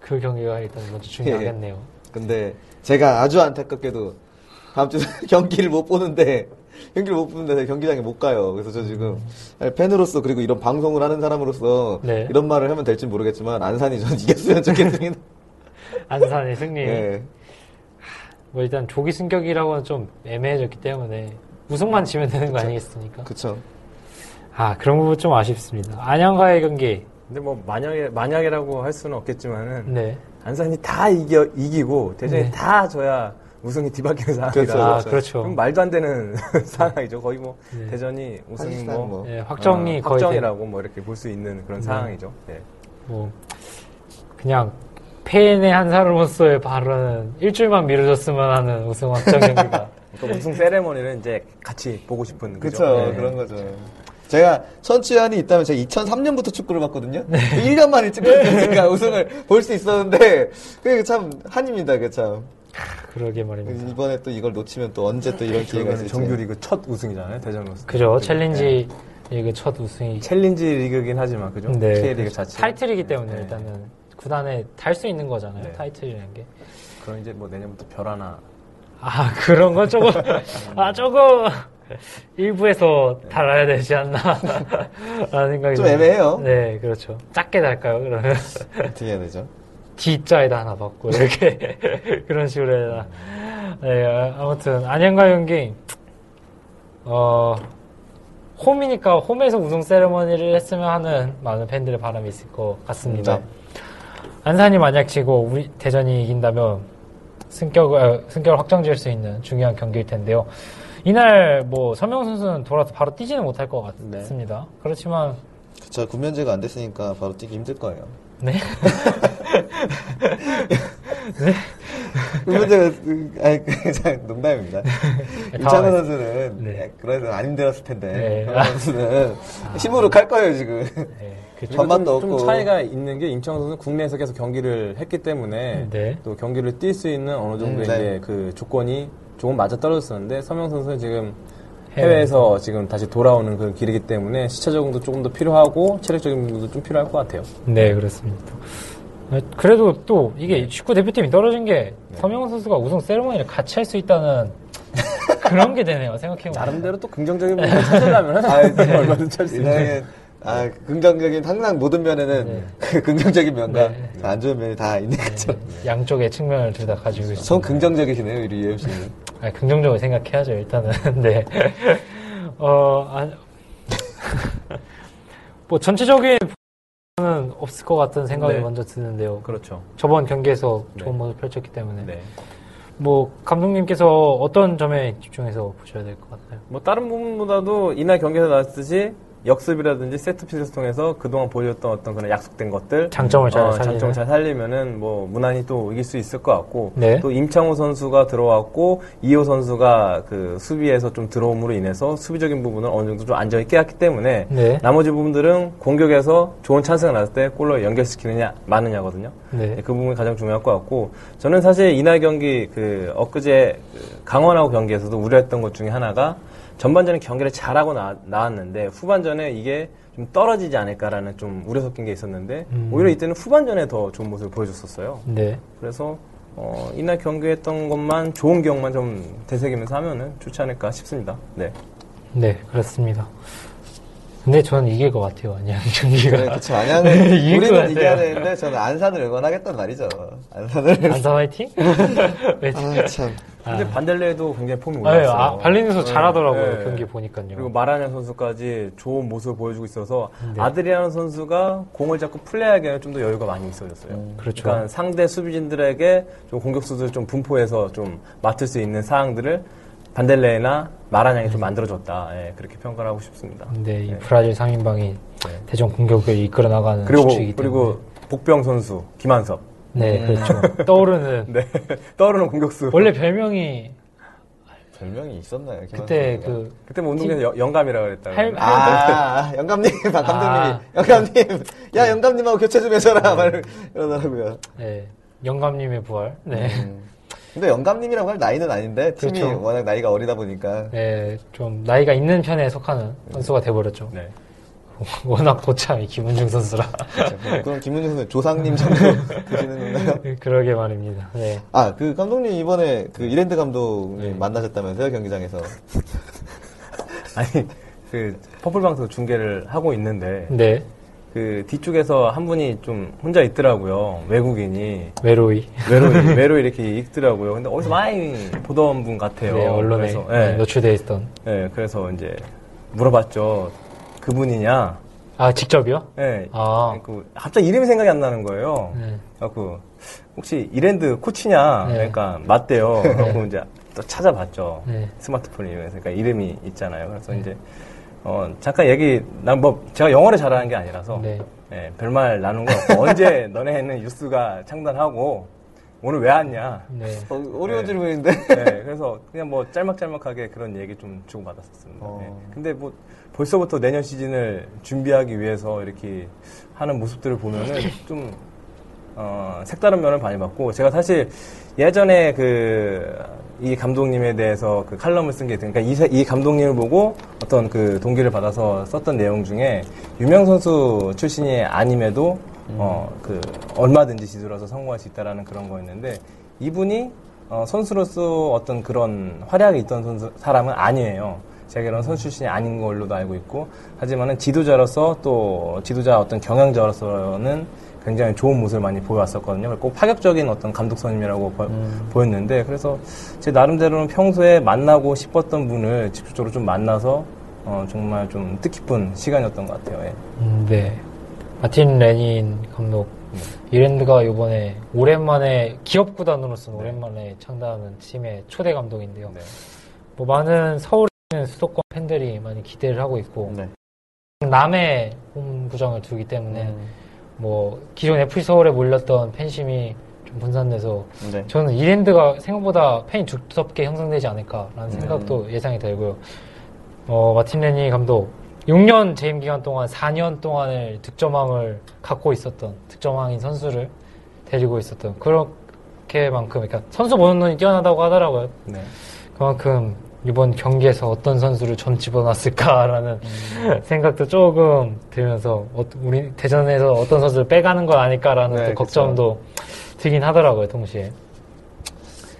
그 경기가 일단 먼저 중요하겠네요. 근데 제가 아주 안타깝게도 다음 주 경기를 못 보는데 경기를 못 보는데 경기장에 못 가요. 그래서 저 지금 팬으로서 그리고 이런 방송을 하는 사람으로서 네. 이런 말을 하면 될지 모르겠지만 안산이 전 이겼으면 좋겠습니다. 안산의 승리. 예. 뭐 일단 조기 승격이라고는 좀 애매해졌기 때문에 우승만 지면 되는 거 아니겠습니까? 그쵸. 아 그런 부분 좀 아쉽습니다. 안양과의 경기. 근데 뭐 만약에 만약이라고 할 수는 없겠지만은 네. 안산이 다 이겨 이기고 대전이 네. 다 져야 우승이 뒤바뀌는 상황이라 그렇죠, 아 그렇죠. 그렇죠. 그럼 말도 안 되는 상황이죠. 거의 뭐 네. 대전이 우승이 뭐, 뭐. 네, 확정이 어, 확정이라고 뭐 이렇게 볼 수 있는 그런 상황이죠. 네. 뭐 그냥 팬의 한 사람으로서의 발언은 일주일만 미뤄졌으면 하는 우승 확정 경기가. 또 우승 세레머니를 이제 같이 보고 싶은? 네. 그런 거죠. 제가 선취안이 있다면 제가 2003년부터 축구를 봤거든요. 1년 만에 찍었으니까 우승을 볼 수 있었는데 그게 참 한입니다. 그 참. 그러게 말입니다. 이번에 또 이걸 놓치면 또 언제 또 이런 기회가 이거는 있을지. 정규리그 첫 우승이잖아요, 대전으로서. 그죠. 챌린지 리그 첫 우승이 챌린지 리그긴 하지만 그죠? 네, K리그. 자체 타이틀이기 때문에 네. 일단은 구단에 달수 있는 거잖아요. 네. 타이틀이라는 게. 그럼 이제 뭐 내년부터 별 하나 아 그런 건 조금 아 조금 일부에서 달아야 되지 않나 라는 생각이 좀 듭니다. 애매해요. 네 그렇죠 작게 달까요 그러면 어떻게 해야 되죠? D자에다 하나 받고 이렇게 그런 식으로 해야 네 아, 아무튼 안양과 경기 어 홈이니까 홈에서 우승 세레머니를 했으면 하는 많은 팬들의 바람이 있을 것 같습니다. 네. 안산이 만약 지고 우리 대전이 이긴다면 승격을 아, 승격을 확정 지을 수 있는 중요한 경기일 텐데요. 이날 뭐 서명 선수는 돌아서 바로 뛰지는 못할 것 네. 같습니다. 그렇지만 저 군면제가 안 됐으니까 바로 뛰기 힘들 거예요. 네 군면제가 아니 그냥 농담입니다. 임창호 선수는 네. 그래도 안 힘들었을 텐데 네. 그런 선수는 힘으로 칼 거예요 지금. 네, 그 전반도 좀, 없고. 좀 차이가 있는 게 임창호 선수는 국내에서 계속 경기를 했기 때문에 네. 또 경기를 뛸 수 있는 어느 정도의 음, 네. 이제 그 조건이 조금 맞아 떨어졌었는데 서명 선수는 지금 해외에서. 지금 다시 돌아오는 그런 길이기 때문에 시차 적응도 조금 더 필요하고 체력적인 부분도 좀 필요할 것 같아요. 네, 그렇습니다. 어, 그래도 또 이게 축구 대표팀이 떨어진 게 네. 서명훈 선수가 우승 세레머니를 같이 할 수 있다는 그런 게 되네요. 생각해보면. 나름대로 또 긍정적인 부분을 찾으려면 아, 네. 얼마든지 할수 있는. 아 긍정적인 항상 모든 면에는 네. 그 긍정적인 면과 네. 안 좋은 면이 다 있는 거죠. 양쪽의 측면을 둘 다 가지고 있습니다. 전 긍정적이시네요 우리 유엠 씨는. 아니, 긍정적으로 생각해야죠, 일단은. 네. 어, 아, 뭐, 전체적인 는 없을 것 같은 생각이 네. 먼저 드는데요. 그렇죠. 저번 경기에서 좋은 네. 모습 펼쳤기 때문에. 네. 뭐, 감독님께서 어떤 점에 집중해서 보셔야 될 것 같나요? 뭐 다른 부분보다도 이날 경기에서 나왔듯이 역습이라든지 세트피스를 통해서 그동안 보여줬던 어떤 그런 약속된 것들 장점을 잘 어, 살리는. 장점을 잘 살리면은 뭐 무난히 또 이길 수 있을 것 같고 네. 또 임창호 선수가 들어왔고 이호 선수가 그 수비에서 좀 들어옴으로 인해서 수비적인 부분을 어느 정도 좀 안정이 깨었기 때문에 네. 나머지 부분들은 공격에서 좋은 찬스가 났을 때 골로 연결시키느냐 마느냐거든요. 네. 그 부분이 가장 중요할 것 같고 저는 사실 이날 경기 그 엊그제 그 강원하고 경기에서도 우려했던 것 중에 하나가 전반전에 경기를 잘하고 나, 왔는데 후반전에 이게 좀 떨어지지 않을까라는 좀 우려 섞인 게 있었는데 음. 오히려 이때는 후반전에 더 좋은 모습을 보여줬었어요. 네. 그래서 어, 이날 경기했던 것만 좋은 기억만 좀 되새기면서 하면은 좋지 않을까 싶습니다. 네. 네, 그렇습니다. 근데 저는 이길 것 같아요, 안양 경기가. 그래, 그쵸. 안양은 이길 것 우리는 같아요. 이겨야 되는데 저는 안산을 응원하겠단 말이죠. 안산을. 안산 화이팅? 네. 아, 참. 근데 반델레도 굉장히 폼이 아, 올랐어요. 아, 발리에서 잘하더라고요, 네. 경기 보니까요. 그리고 마라냐 선수까지 좋은 모습을 보여주고 있어서 네. 아드리아노 선수가 공을 잡고 플레이하기에는 좀 더 여유가 많이 있어졌어요. 그렇죠. 그러니까 상대 수비진들에게 좀 공격수들 좀 분포해서 좀 맡을 수 있는 사항들을 반델레나 마라냥이 좀 만들어줬다. 예, 그렇게 평가를 하고 싶습니다. 근데 이 네. 브라질 상인방이 네. 대전 공격을 이끌어 나가는 그리고 주축이기 때문에. 그리고 복병 선수 김한섭. 네, 그렇죠. 떠오르는 네. 떠오르는 공격수. 원래 별명이 별명이 있었나요? 그때 그 그때 뭐 운동에서 여- 영감이라고 그랬다. 할- 선수가? 아, 영감님, 박 감독님이. 아. 영감님, 야, 영감님하고 교체 좀 해줘라. 말 이러더라고요. 네, 영감님의 부활. 네. 음. 근데 영감님이라고 할 나이는 아닌데, 팀이 그렇죠. 워낙 나이가 어리다 보니까. 네, 좀 나이가 있는 편에 속하는 선수가 돼버렸죠. 네. 워낙 고참이 김은중 선수라. 그럼 김문중 선수 조상님 정도 되시는 건가요? 그러게 말입니다. 네. 아, 그 감독님 이번에 그 이랜드 감독님 네. 만나셨다면서요, 경기장에서. 아니 그 퍼플 방송 중계를 하고 있는데 네, 그 뒤쪽에서 한 분이 좀 혼자 있더라고요. 외국인이 외로이. 외로이 외로이 이렇게 있더라고요. 근데 어디서 많이 보던 분 같아요. 네, 언론에 그래서, 예, 노출돼 있던. 예, 그래서 이제 물어봤죠. 그분이냐? 아, 직접이요? 예. 아. 그 갑자기 이름이 생각이 안 나는 거예요. 네. 그래갖고 혹시 이랜드 코치냐? 네. 그러니까 맞대요. 그래갖고 이제 또 찾아봤죠. 네. 스마트폰이 그러니까 이름이 있잖아요. 그래서 이제 어 잠깐 얘기 난 뭐 제가 영어를 잘하는 게 아니라서 네. 예, 별말 나눈 거 없고 언제 너네는 뉴스가 창단하고 오늘 왜 왔냐. 네. 어, 어려운 네. 질문인데. 네, 그래서 그냥 뭐 짤막짤막하게 그런 얘기 좀 주고받았었습니다. 어. 네. 근데 뭐 벌써부터 내년 시즌을 준비하기 위해서 이렇게 하는 모습들을 보면은 좀 어, 색다른 면을 많이 봤고 제가 사실 예전에 그 이 감독님에 대해서 그 칼럼을 쓴 게 그러니까 이, 세- 이 감독님을 보고 어떤 그 동기를 받아서 썼던 내용 중에 유명 선수 출신이 아님에도 어, 그 얼마든지 지도라서 성공할 수 있다라는 그런 거였는데 이분이 어, 선수로서 어떤 그런 활약이 있던 선수, 사람은 아니에요. 제가 이런 선수 출신이 아닌 걸로도 알고 있고 하지만은 지도자로서 또 지도자 어떤 경영자로서는 굉장히 좋은 모습을 많이 보여왔었거든요. 꼭 파격적인 어떤 감독 선임이라고 보, 였는데 그래서 제 나름대로는 평소에 만나고 싶었던 분을 직접적으로 좀 만나서 어, 정말 좀 뜻깊은 시간이었던 것 같아요. 예. 음, 네. 마틴 레닌 감독. 이랜드가 이번에 오랜만에 기업 구단으로서 오랜만에 창단하는 팀의 초대 감독인데요. 네. 뭐 많은 서울에 있는 수도권 팬들이 많이 기대를 하고 있고 네. 남의 홈구장을 두기 때문에 음. 뭐 기존 FC 서울에 몰렸던 팬심이 좀 분산돼서 네. 저는 이랜드가 생각보다 팬이 두텁게 형성되지 않을까라는 음. 생각도 예상이 들고요. 어, 마틴 레니 감독 6년 재임 기간 동안 4년 동안을 득점왕을 갖고 있었던 득점왕인 선수를 데리고 있었던 그렇게만큼 그러니까 선수 보는 눈이 뛰어나다고 하더라고요. 네. 그만큼 이번 경기에서 어떤 선수를 전 집어넣었을까라는 음. 생각도 조금 들면서 어, 우리 대전에서 어떤 선수를 빼가는 거 아닐까라는 네, 또 걱정도 들긴 하더라고요 동시에.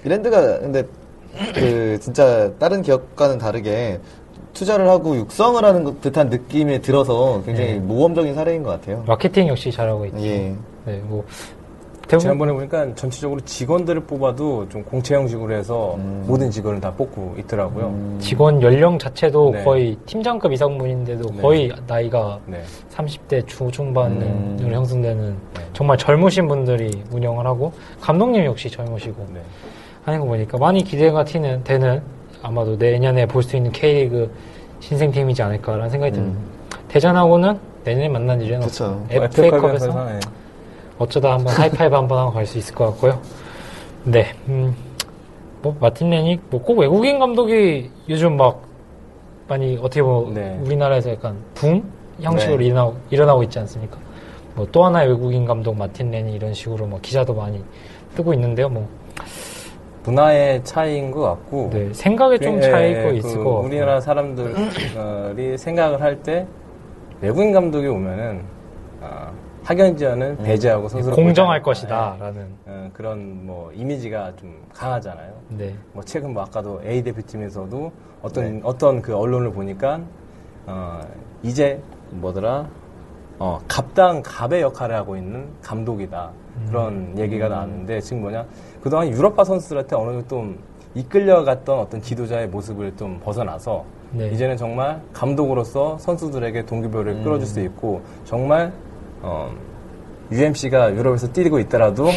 이랜드가 근데 그 진짜 다른 기업과는 다르게 투자를 하고 육성을 하는 것 듯한 느낌이 들어서 굉장히 네. 모험적인 사례인 것 같아요. 마케팅 역시 잘하고 있죠. 예. 네, 뭐 대부분 지난번에 보니까 전체적으로 직원들을 뽑아도 좀 공채 형식으로 해서 음. 모든 직원을 다 뽑고 있더라고요. 직원 연령 자체도 네. 거의 팀장급 이상분인데도 네. 거의 나이가 네. 30대 중중반으로 음. 형성되는 네. 정말 젊으신 분들이 운영을 하고 감독님 역시 젊으시고 네. 하는 거 보니까 많이 기대가 튀는 되는 아마도 내년에 볼 수 있는 K리그 신생팀이지 않을까라는 생각이 듭니다. 대전하고는 내년에 만난 일은. 없어요. 뭐 FA컵에서 네. 어쩌다 한번 하이파이브 한번 하고 갈 수 있을 것 같고요. 네, 음, 뭐 마틴 레닉 뭐 꼭 외국인 감독이 요즘 막 많이 어떻게 보면 네. 우리나라에서 약간 붐 형식으로 네. 일어나고, 일어나고 있지 않습니까? 뭐 또 하나의 외국인 감독 마틴 레니 이런 식으로 뭐 기사도 많이 뜨고 있는데요. 뭐 문화의 차이인 것 같고 네, 생각에 좀 예, 차이가 그 있을 것 같고 우리나라 사람들이 생각을 할 때 외국인 감독이 오면은 아, 학연지원은 배제하고 선수를 공정할. 것이다라는. 예, 어, 그런 뭐 이미지가 좀 강하잖아요. 네. 뭐 최근 뭐 아까도 A 대표팀에서도 어떤 어떤 그 언론을 보니까 어, 이제 뭐더라? 어, 갑당 갑의 역할을 하고 있는 감독이다. 그런 얘기가 나왔는데 지금 뭐냐? 그동안 유럽파 선수들한테 어느 정도 좀 이끌려갔던 어떤 지도자의 모습을 좀 벗어나서 네. 이제는 정말 감독으로서 선수들에게 동기부여를 끌어줄 수 있고 정말 어, UMC가 유럽에서 뛰고 있더라도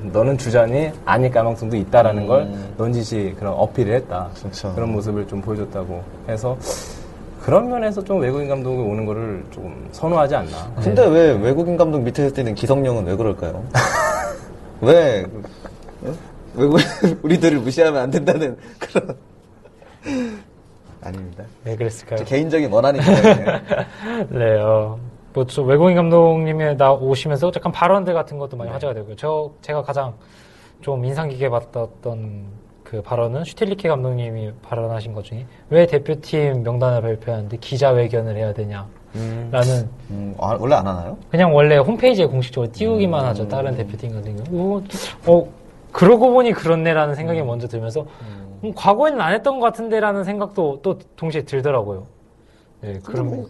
너는 주전이 아닐 가능성도 있다라는 걸 넌지시 그런 어필을 했다. 그렇죠. 런 모습을 좀 보여줬다고 해서 그런 면에서 좀 외국인 감독이 오는 거를 조금 선호하지 않나. 근데 왜 외국인 감독 밑에서 뛰는 기성용은 왜 그럴까요? 왜 어? 외국 우리들을 무시하면 안 된다는 그런 아닙니다. 왜 그랬을까요? 제 개인적인 원한입니다. 네, 어, 뭐, 저 외국인 감독님이 나 오시면서 약간 발언들 같은 것도 많이 화제가 되고요. 저, 제가 가장 좀 인상 깊게 봤던 그 발언은 슈틸리케 감독님이 발언하신 것 중에 왜 대표팀 명단을 발표하는데 기자회견을 해야 되냐. 라는 음, 아, 원래 안 하나요? 그냥 원래 홈페이지에 공식적으로 띄우기만 하죠. 다른 대표팀 같은 경우. 어, 어, 그러고 보니 그렇네라는 생각이 먼저 들면서 음, 과거에는 안 했던 것 같은데라는 생각도 또 동시에 들더라고요. 네, 그럼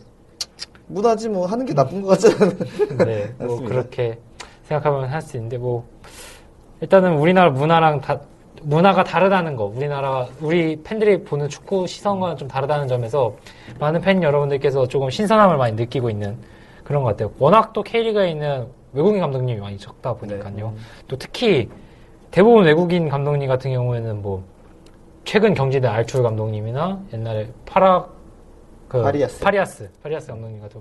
무다지 뭐 하는 게 나쁜 것 같지 않아요? 네, 뭐. 그렇게 생각하면 할 수 있는데 뭐 일단은 우리나라 문화랑 다 문화가 다르다는 거, 우리나라 우리 팬들이 보는 축구 시선과는 좀 다르다는 점에서 많은 팬 여러분들께서 조금 신선함을 많이 느끼고 있는 그런 것 같아요. 워낙 또 K리그에 있는 외국인 감독님이 많이 적다 보니까요. 또 특히 대부분 외국인 감독님 같은 경우에는 뭐 최근 경질된 알툴 감독님이나 옛날에 파라 그 파리아스. 파리아스 파리아스 감독님 같은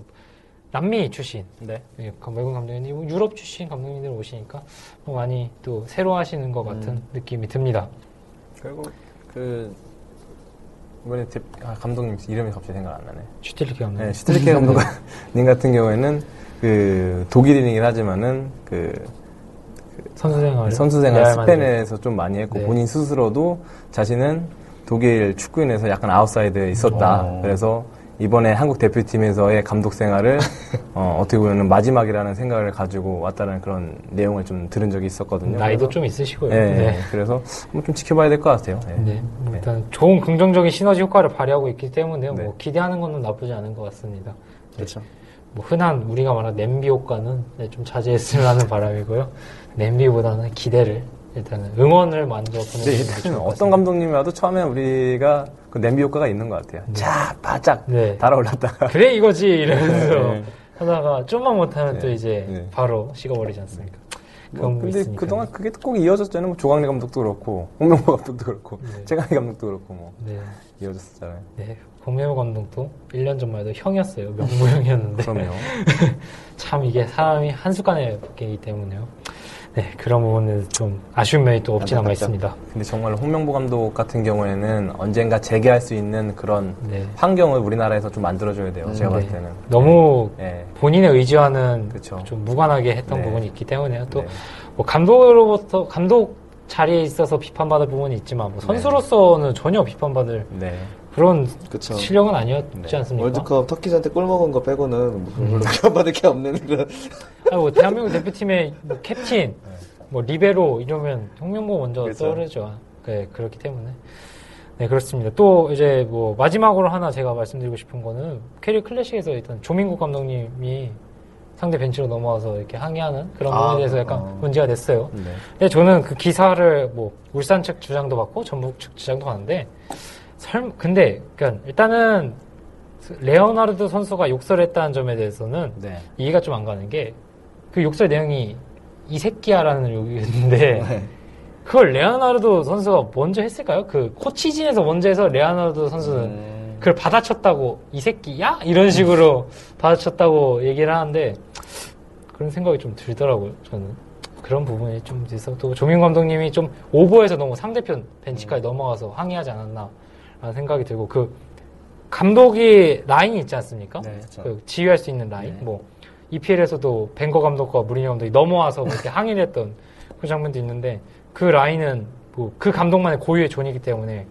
남미 출신 네. 예, 그 외국 감독님, 유럽 출신 감독님들 오시니까 뭐 많이 또 새로 하시는 것 같은 음. 느낌이 듭니다. 그리고 그 이번에 대- 아, 감독님 이름이 갑자기 생각 안 나네. 슈틸리케 감독. 네, 슈틸리케 감독님 같은 경우에는 그 독일인이긴 하지만은 그 선수 생활. 선수 생활 레알 마드리드. 스페인에서 좀 많이 했고 네. 본인 스스로도 자신은 독일 축구인에서 약간 아웃사이드에 있었다. 어. 그래서 이번에 한국 대표팀에서의 감독 생활을 어, 떻게 보면 마지막이라는 생각을 가지고 왔다는 그런 내용을 좀 들은 적이 있었거든요. 나이도 그래서- 좀 있으시고요. 네, 네. 그래서 좀 지켜봐야 될 것 같아요. 네. 네, 뭐 일단 좋은 긍정적인 시너지 효과를 발휘하고 있기 때문에 네. 뭐 기대하는 것은 나쁘지 않은 것 같습니다. 그렇죠. 뭐 흔한 우리가 말하는 냄비 효과는 네, 좀 자제했으면 하는 바람이고요. 냄비보다는 기대를 일단은 응원을 먼저 보내주는 게 일단은 어떤 같습니다. 감독님이 와도 처음에 우리가 그 냄비 효과가 있는 것 같아요. 자, 바짝 네. 달아올랐다가. 그래 이거지 이러면서 네. 하다가 좀만 못하면 또 네. 이제 네. 바로 식어버리지 않습니까? 뭐, 근데 있으니까. 그동안 그게 꼭 이어졌잖아요. 뭐 조광래 감독도 그렇고, 홍명보 감독도 그렇고, 네. 최강희 감독도 그렇고, 뭐, 네, 이어졌었잖아요. 네. 공명호 감독도 1년 전만 해도 형이었어요. 명무형이었는데 그럼요. 참 이게 사람이 한순간에 바뀌기 때문에요. 네, 그런 부분은 좀 아쉬운 면이 또 없지 않아. 있습니다. 근데 정말 홍명보 감독 같은 경우에는 언젠가 재개할 수 있는 그런 네. 환경을 우리나라에서 좀 만들어줘야 돼요. 제가 네. 봤을 때는. 너무 예. 본인의 의지와는 그쵸. 좀 무관하게 했던 네. 부분이 있기 때문에요. 또 네. 뭐 감독으로부터 감독 자리에 있어서 비판받을 부분이 있지만 뭐 선수로서는 전혀 비판받을 네. 그런 그쵸. 실력은 아니었지 네. 않습니까? 월드컵 터키전 때 골 먹은 거 빼고는 별로 비판받을 게 없는 그런. 아니, 뭐 대한민국 대표팀의 뭐 캡틴, 뭐 리베로 이러면 홍명보 먼저 그렇죠. 떠오르죠. 네, 그렇기 때문에. 네, 그렇습니다. 또 이제 뭐 마지막으로 하나 제가 말씀드리고 싶은 거는 K리그 클래식에서 일단 조민국 감독님이 상대 벤치로 넘어와서 이렇게 항의하는 그런 아, 부분에 대해서 약간 어. 문제가 됐어요. 네. 근데 저는 그 기사를 뭐 울산 측 주장도 받고 전북 측 주장도 받는데 설 근데 그러니까 일단은 레오나르도 선수가 욕설했다는 점에 대해서는 네. 이해가 좀 안 가는 게 그 욕설 내용이 이 새끼야라는 욕이었는데 네. 그걸 레오나르도 선수가 먼저 했을까요? 그 코치진에서 먼저 해서 레오나르도 선수는 음. 그걸 받아쳤다고 이 새끼야 이런 식으로 받아쳤다고 얘기를 하는데 그런 생각이 좀 들더라고요. 저는 그런 부분이 좀 있어. 또 조민 감독님이 좀 오버해서 너무 상대편 벤치까지 넘어가서 항의하지 않았나라는 생각이 들고 그 감독이 라인이 있지 않습니까? 네, 그렇죠. 그 지휘할 수 있는 라인. 네. 뭐 EPL에서도 벤거 감독과 무리뉴 감독이 넘어와서 뭐 이렇게 항의를 했던 그 장면도 있는데 그 라인은 뭐 그 감독만의 고유의 존이기 때문에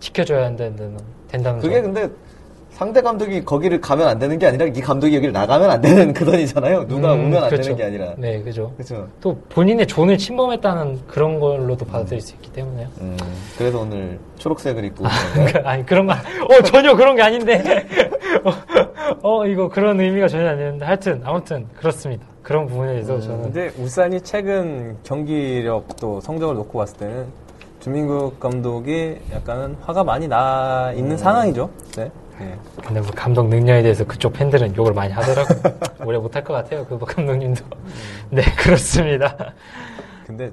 지켜줘야 된다는 된다는 그게 점. 근데 상대 감독이 거기를 가면 안 되는 게 아니라 이 감독이 여기를 나가면 안 되는 그던이잖아요. 누가 음, 오면 안 그렇죠. 되는 게 아니라. 네, 그죠. 그렇죠. 또 본인의 존을 침범했다는 그런 걸로도 받아들일 수 있기 때문에요. 음, 그래서 오늘 초록색을 입고 건가요? 그- 아니 그런 거, 어 전혀 그런 게 아닌데, 어, 어, 이거 그런 의미가 전혀 아니었는데 하여튼 아무튼 그렇습니다. 그런 부분에 대해서 저는 근데 울산이 최근 경기력 또 성적을 놓고 봤을 때는 주민국 감독이 약간은 화가 많이 나 있는 상황이죠. 네. 네. 근데 뭐 감독 능력에 대해서 그쪽 팬들은 욕을 많이 하더라고요. 오래 못할 것 같아요, 그 감독님도. 네, 그렇습니다. 근데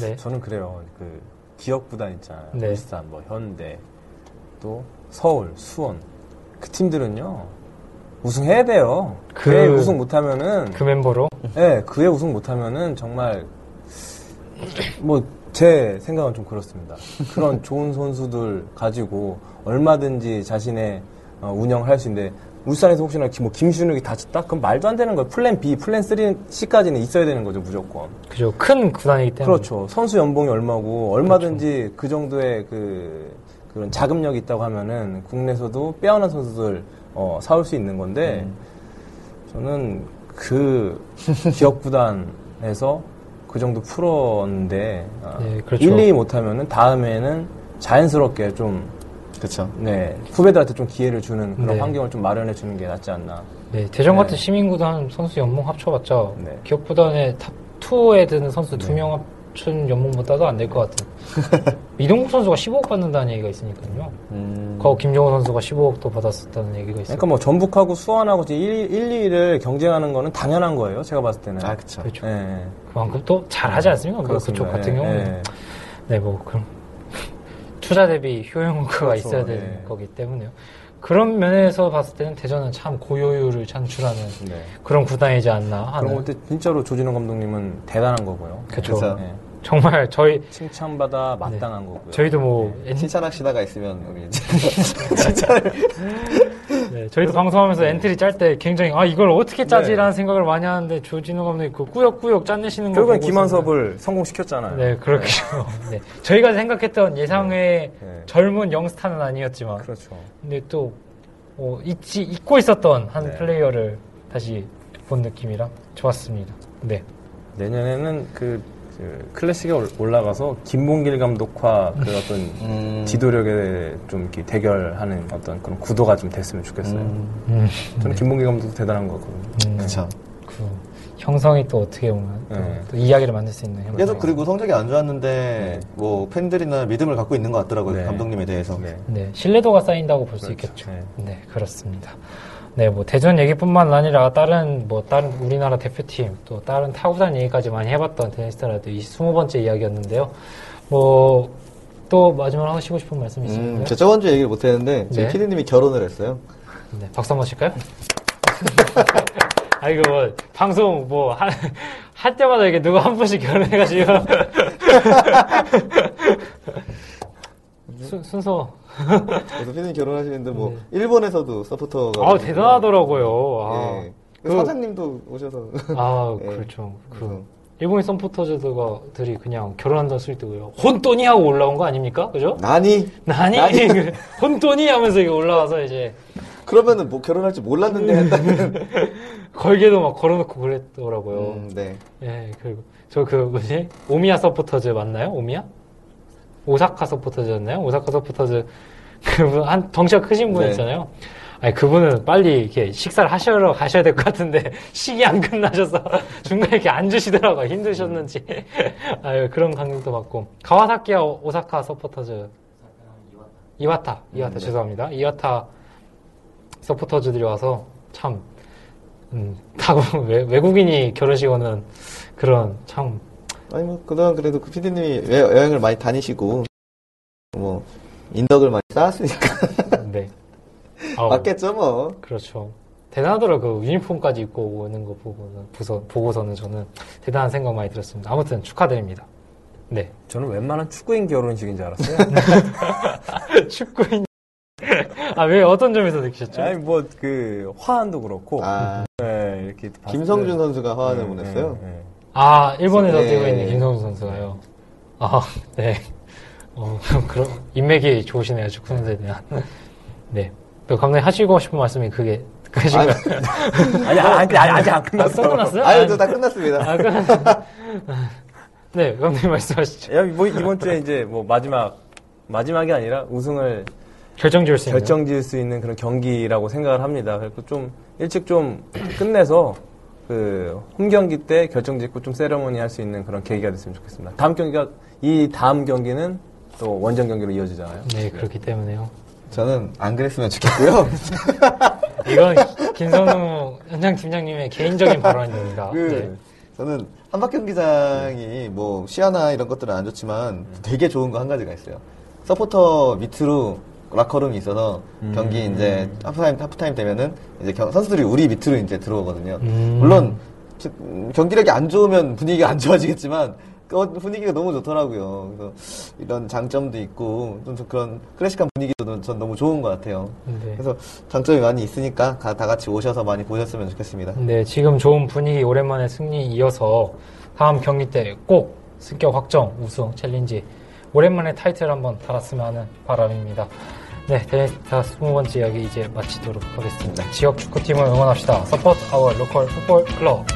네. 저는 그래요. 그 기업 구단 있잖아요. 네. 울산, 뭐 현대, 또 서울, 수원 그 팀들은요 우승해야 돼요. 그- 그에 우승 못하면은 그 멤버로 네, 그에 우승 못하면은 정말 뭐 제 생각은 좀 그렇습니다. 그런 좋은 선수들 가지고 얼마든지 자신의 어, 운영을 할수 있는데 울산에서 혹시나 기- 뭐 김신욱이 다쳤다? 그럼 말도 안 되는 거예요. 플랜 B, 플랜 3, C까지는 있어야 되는 거죠, 무조건. 그죠 큰 구단이기 때문에 그렇죠. 선수 연봉이 얼마고 얼마든지 그 정도의 그 그런 자금력이 있다고 하면은 국내에서도 빼어난 선수들 어, 사올 수 있는 건데 저는 그 기업 구단에서 그 정도 풀었는데 아, 네, 그렇죠. 1, 2 못하면은 다음에는 자연스럽게 좀 그렇죠. 네, 후배들한테 좀 기회를 주는 그런 네. 환경을 좀 마련해 주는 게 낫지 않나. 네, 대전 네. 같은 시민구단 선수 연봉 합쳐봤자 네. 기업구단의 top 2에 드는 선수 두 명 합친 연봉보다도 안 될 것 같은. 이동국 선수가 15억 받는다는 얘기가 있으니까요. 음, 과거 김정우 선수가 15억도 받았었다는 얘기가 있어요. 그러니까 뭐 전북하고 수원하고 지금 1, 1, 2를 경쟁하는 거는 당연한 거예요. 제가 봤을 때는. 아, 그쵸. 그렇죠. 예. 그만큼 또 잘하지 않습니까? 뭐 그렇습니다. 그쪽 같은 예, 경우는. 예. 네, 뭐 그럼 투자 대비 효용 효과가 그렇죠, 있어야 되는 네. 거기 때문에요. 그런 면에서 봤을 때는 대전은 참 고효율을 창출하는 네. 그런 구단이지 않나 하는. 그런 것때 진짜로 조진호 감독님은 대단한 거고요. 그쵸. 네. 정말 저희 칭찬받아 마땅한 거고요. 저희도 뭐 네. 칭찬하시다가 있으면 우리 칭찬을 네, 저희도 방송하면서 엔트리 짤 때 굉장히 아 이걸 어떻게 짜지라는 네. 생각을 많이 하는데 조진호 감독이 그 꾸역꾸역 짜내시는 거 결국엔 김한섭을 성공시켰잖아요. 네 그렇죠. 네. 저희가 생각했던 예상의 네. 젊은 young star는 아니었지만 그렇죠. 근데 또 어, 잊지 잊고 있었던 한 네. 플레이어를 다시 본 느낌이라 좋았습니다. 네. 내년에는 그, 그 클래식에 올- 올라가서 김봉길 감독과 그 어떤 음. 지도력에 좀 이렇게 대결하는 어떤 그런 구도가 좀 됐으면 좋겠어요. 음, 음, 저는 김봉길 감독도 대단한 거거든요. 음, 그쵸. 그 형성이 또 어떻게 보면 또, 네. 또 이야기를 만들 수 있는 형성. 계속 그리고 성적이 안 좋았는데 뭐 팬들이나 믿음을 갖고 있는 것 같더라고요 네. 감독님에 대해서. 네. 네, 신뢰도가 쌓인다고 볼수 그렇죠. 있겠죠. 네. 네, 그렇습니다. 네, 뭐 대전 얘기뿐만 아니라 다른 뭐 다른 우리나라 대표팀 또 다른 타구단 얘기까지 많이 해봤던 테니스타라도 이 20번째 이야기였는데요. 뭐 또 마지막으로 하시고 싶은 말씀 있으신가요? 음, 제가 저번 주에 얘기를 못 했는데 저희 네. 피디님이 결혼을 했어요. 네, 박수 한번 칠까요? 아, 이거 뭐, 방송 뭐, 할, 할 때마다 이게 누가 한 번씩 결혼해가지고. 순, 순서. 그래서 피디님 결혼하시는데 뭐 일본에서도 서포터가. 네. 아, 대단하더라고요. 아, 예. 그 그- 사장님도 오셔서. 아 예. 그렇죠. 그, 그래서 일본인 썸포터즈들이 그냥 결혼한다는 쓸 때고요. 혼돈이 하고 올라온 거 아닙니까? 그죠? 나니? 나니? 나니? 혼돈이 하면서 이게 올라와서 이제 그러면은 뭐 결혼할 줄 몰랐는데 했다는. 걸개도 막 걸어놓고 그랬더라고요. 음, 네. 예, 그리고 저 그 뭐지 오미야 서포터즈 맞나요? 오미야? 오사카 서포터즈였나요? 오사카 서포터즈 그분 한 덩치가 크신 분 네. 있잖아요. 아니 그분은 빨리 이렇게 식사를 하셔러 가셔야 될 것 같은데 식이 안 끝나셔서 중간에 이렇게 앉으시더라고요. 힘드셨는지 아유 그런 감동도 받고 가와사키와 오사카 서포터즈 이와타 이와타 음, 네. 죄송합니다. 이와타 서포터즈들이 와서 참 음, 타국 외, 외국인이 결혼식 오는 그런 참 아니 뭐 그동안 그래도 그 피디님이 여- 여행을 많이 다니시고 뭐 인덕을 많이 쌓았으니까 네. 아우, 맞겠죠 뭐. 그렇죠. 대단하더라고요. 그 유니폼까지 입고 오는 거 보고는, 부서, 보고서는 저는 대단한 생각 많이 들었습니다. 아무튼 축하드립니다. 네. 저는 웬만한 축구인 결혼식인 줄 알았어요. 축구인. 아, 왜, 어떤 점에서 느끼셨죠? 아니 뭐 그 화환도 그렇고 아 네, 이렇게 김성준 때- 선수가 화환을 네, 보냈어요. 네, 네. 아, 일본에서 네. 뛰고 있는 김성수 선수가요. 아, 네. 어, 그럼, 인맥이 좋으시네요, 축구 선수에 대한. 네. 또 감독님 하시고 싶은 말씀이 그게, 그신가요? 아니, 아니, 아니, 아직 안 아, 끝났어. 끝났어요? 아유 저다 끝났습니다. 아, 끝났 네, 감독님 말씀하시죠. 야, 뭐 이번 주에 이제 뭐 마지막 마지막이 아니라 우승을 결정 지을 수 있는. 결정 지을 수 있는 그런 경기라고 생각을 합니다. 그래서 좀 일찍 좀 끝내서 그 홈 경기 때 결정 짓고 좀 세레모니 할 수 있는 그런 계기가 됐으면 좋겠습니다. 다음 경기가 이 다음 경기는 또 원정 경기로 이어지잖아요. 네, 그렇기 때문에요. 저는 안 그랬으면 좋겠고요. 이건 김선우 현장 팀장님의 개인적인 발언입니다. 그 네. 저는 한박 경 기장이 뭐 시야나 이런 것들은 안 좋지만 되게 좋은 거 한 가지가 있어요. 서포터 밑으로 라커룸이 있어서 경기 이제 하프타임 하프타임 되면은 이제 경- 선수들이 우리 밑으로 이제 들어오거든요. 음. 물론 저- 음, 경기력이 안 좋으면 분위기가 안 좋아지겠지만 그 분위기가 너무 좋더라고요. 그래서 이런 장점도 있고 좀 그런 클래식한 분위기도 전 너무 좋은 것 같아요. 네. 그래서 장점이 많이 있으니까 가- 다 같이 오셔서 많이 보셨으면 좋겠습니다. 네, 지금 좋은 분위기 오랜만에 승리 이어서 다음 경기 때 꼭 승격 확정 우승 챌린지 오랜만에 타이틀 한번 달았으면 하는 바람입니다. 네, 대저니스타 20번째 이야기 이제 마치도록 하겠습니다. 지역 축구팀을 응원합시다. Support our local football club.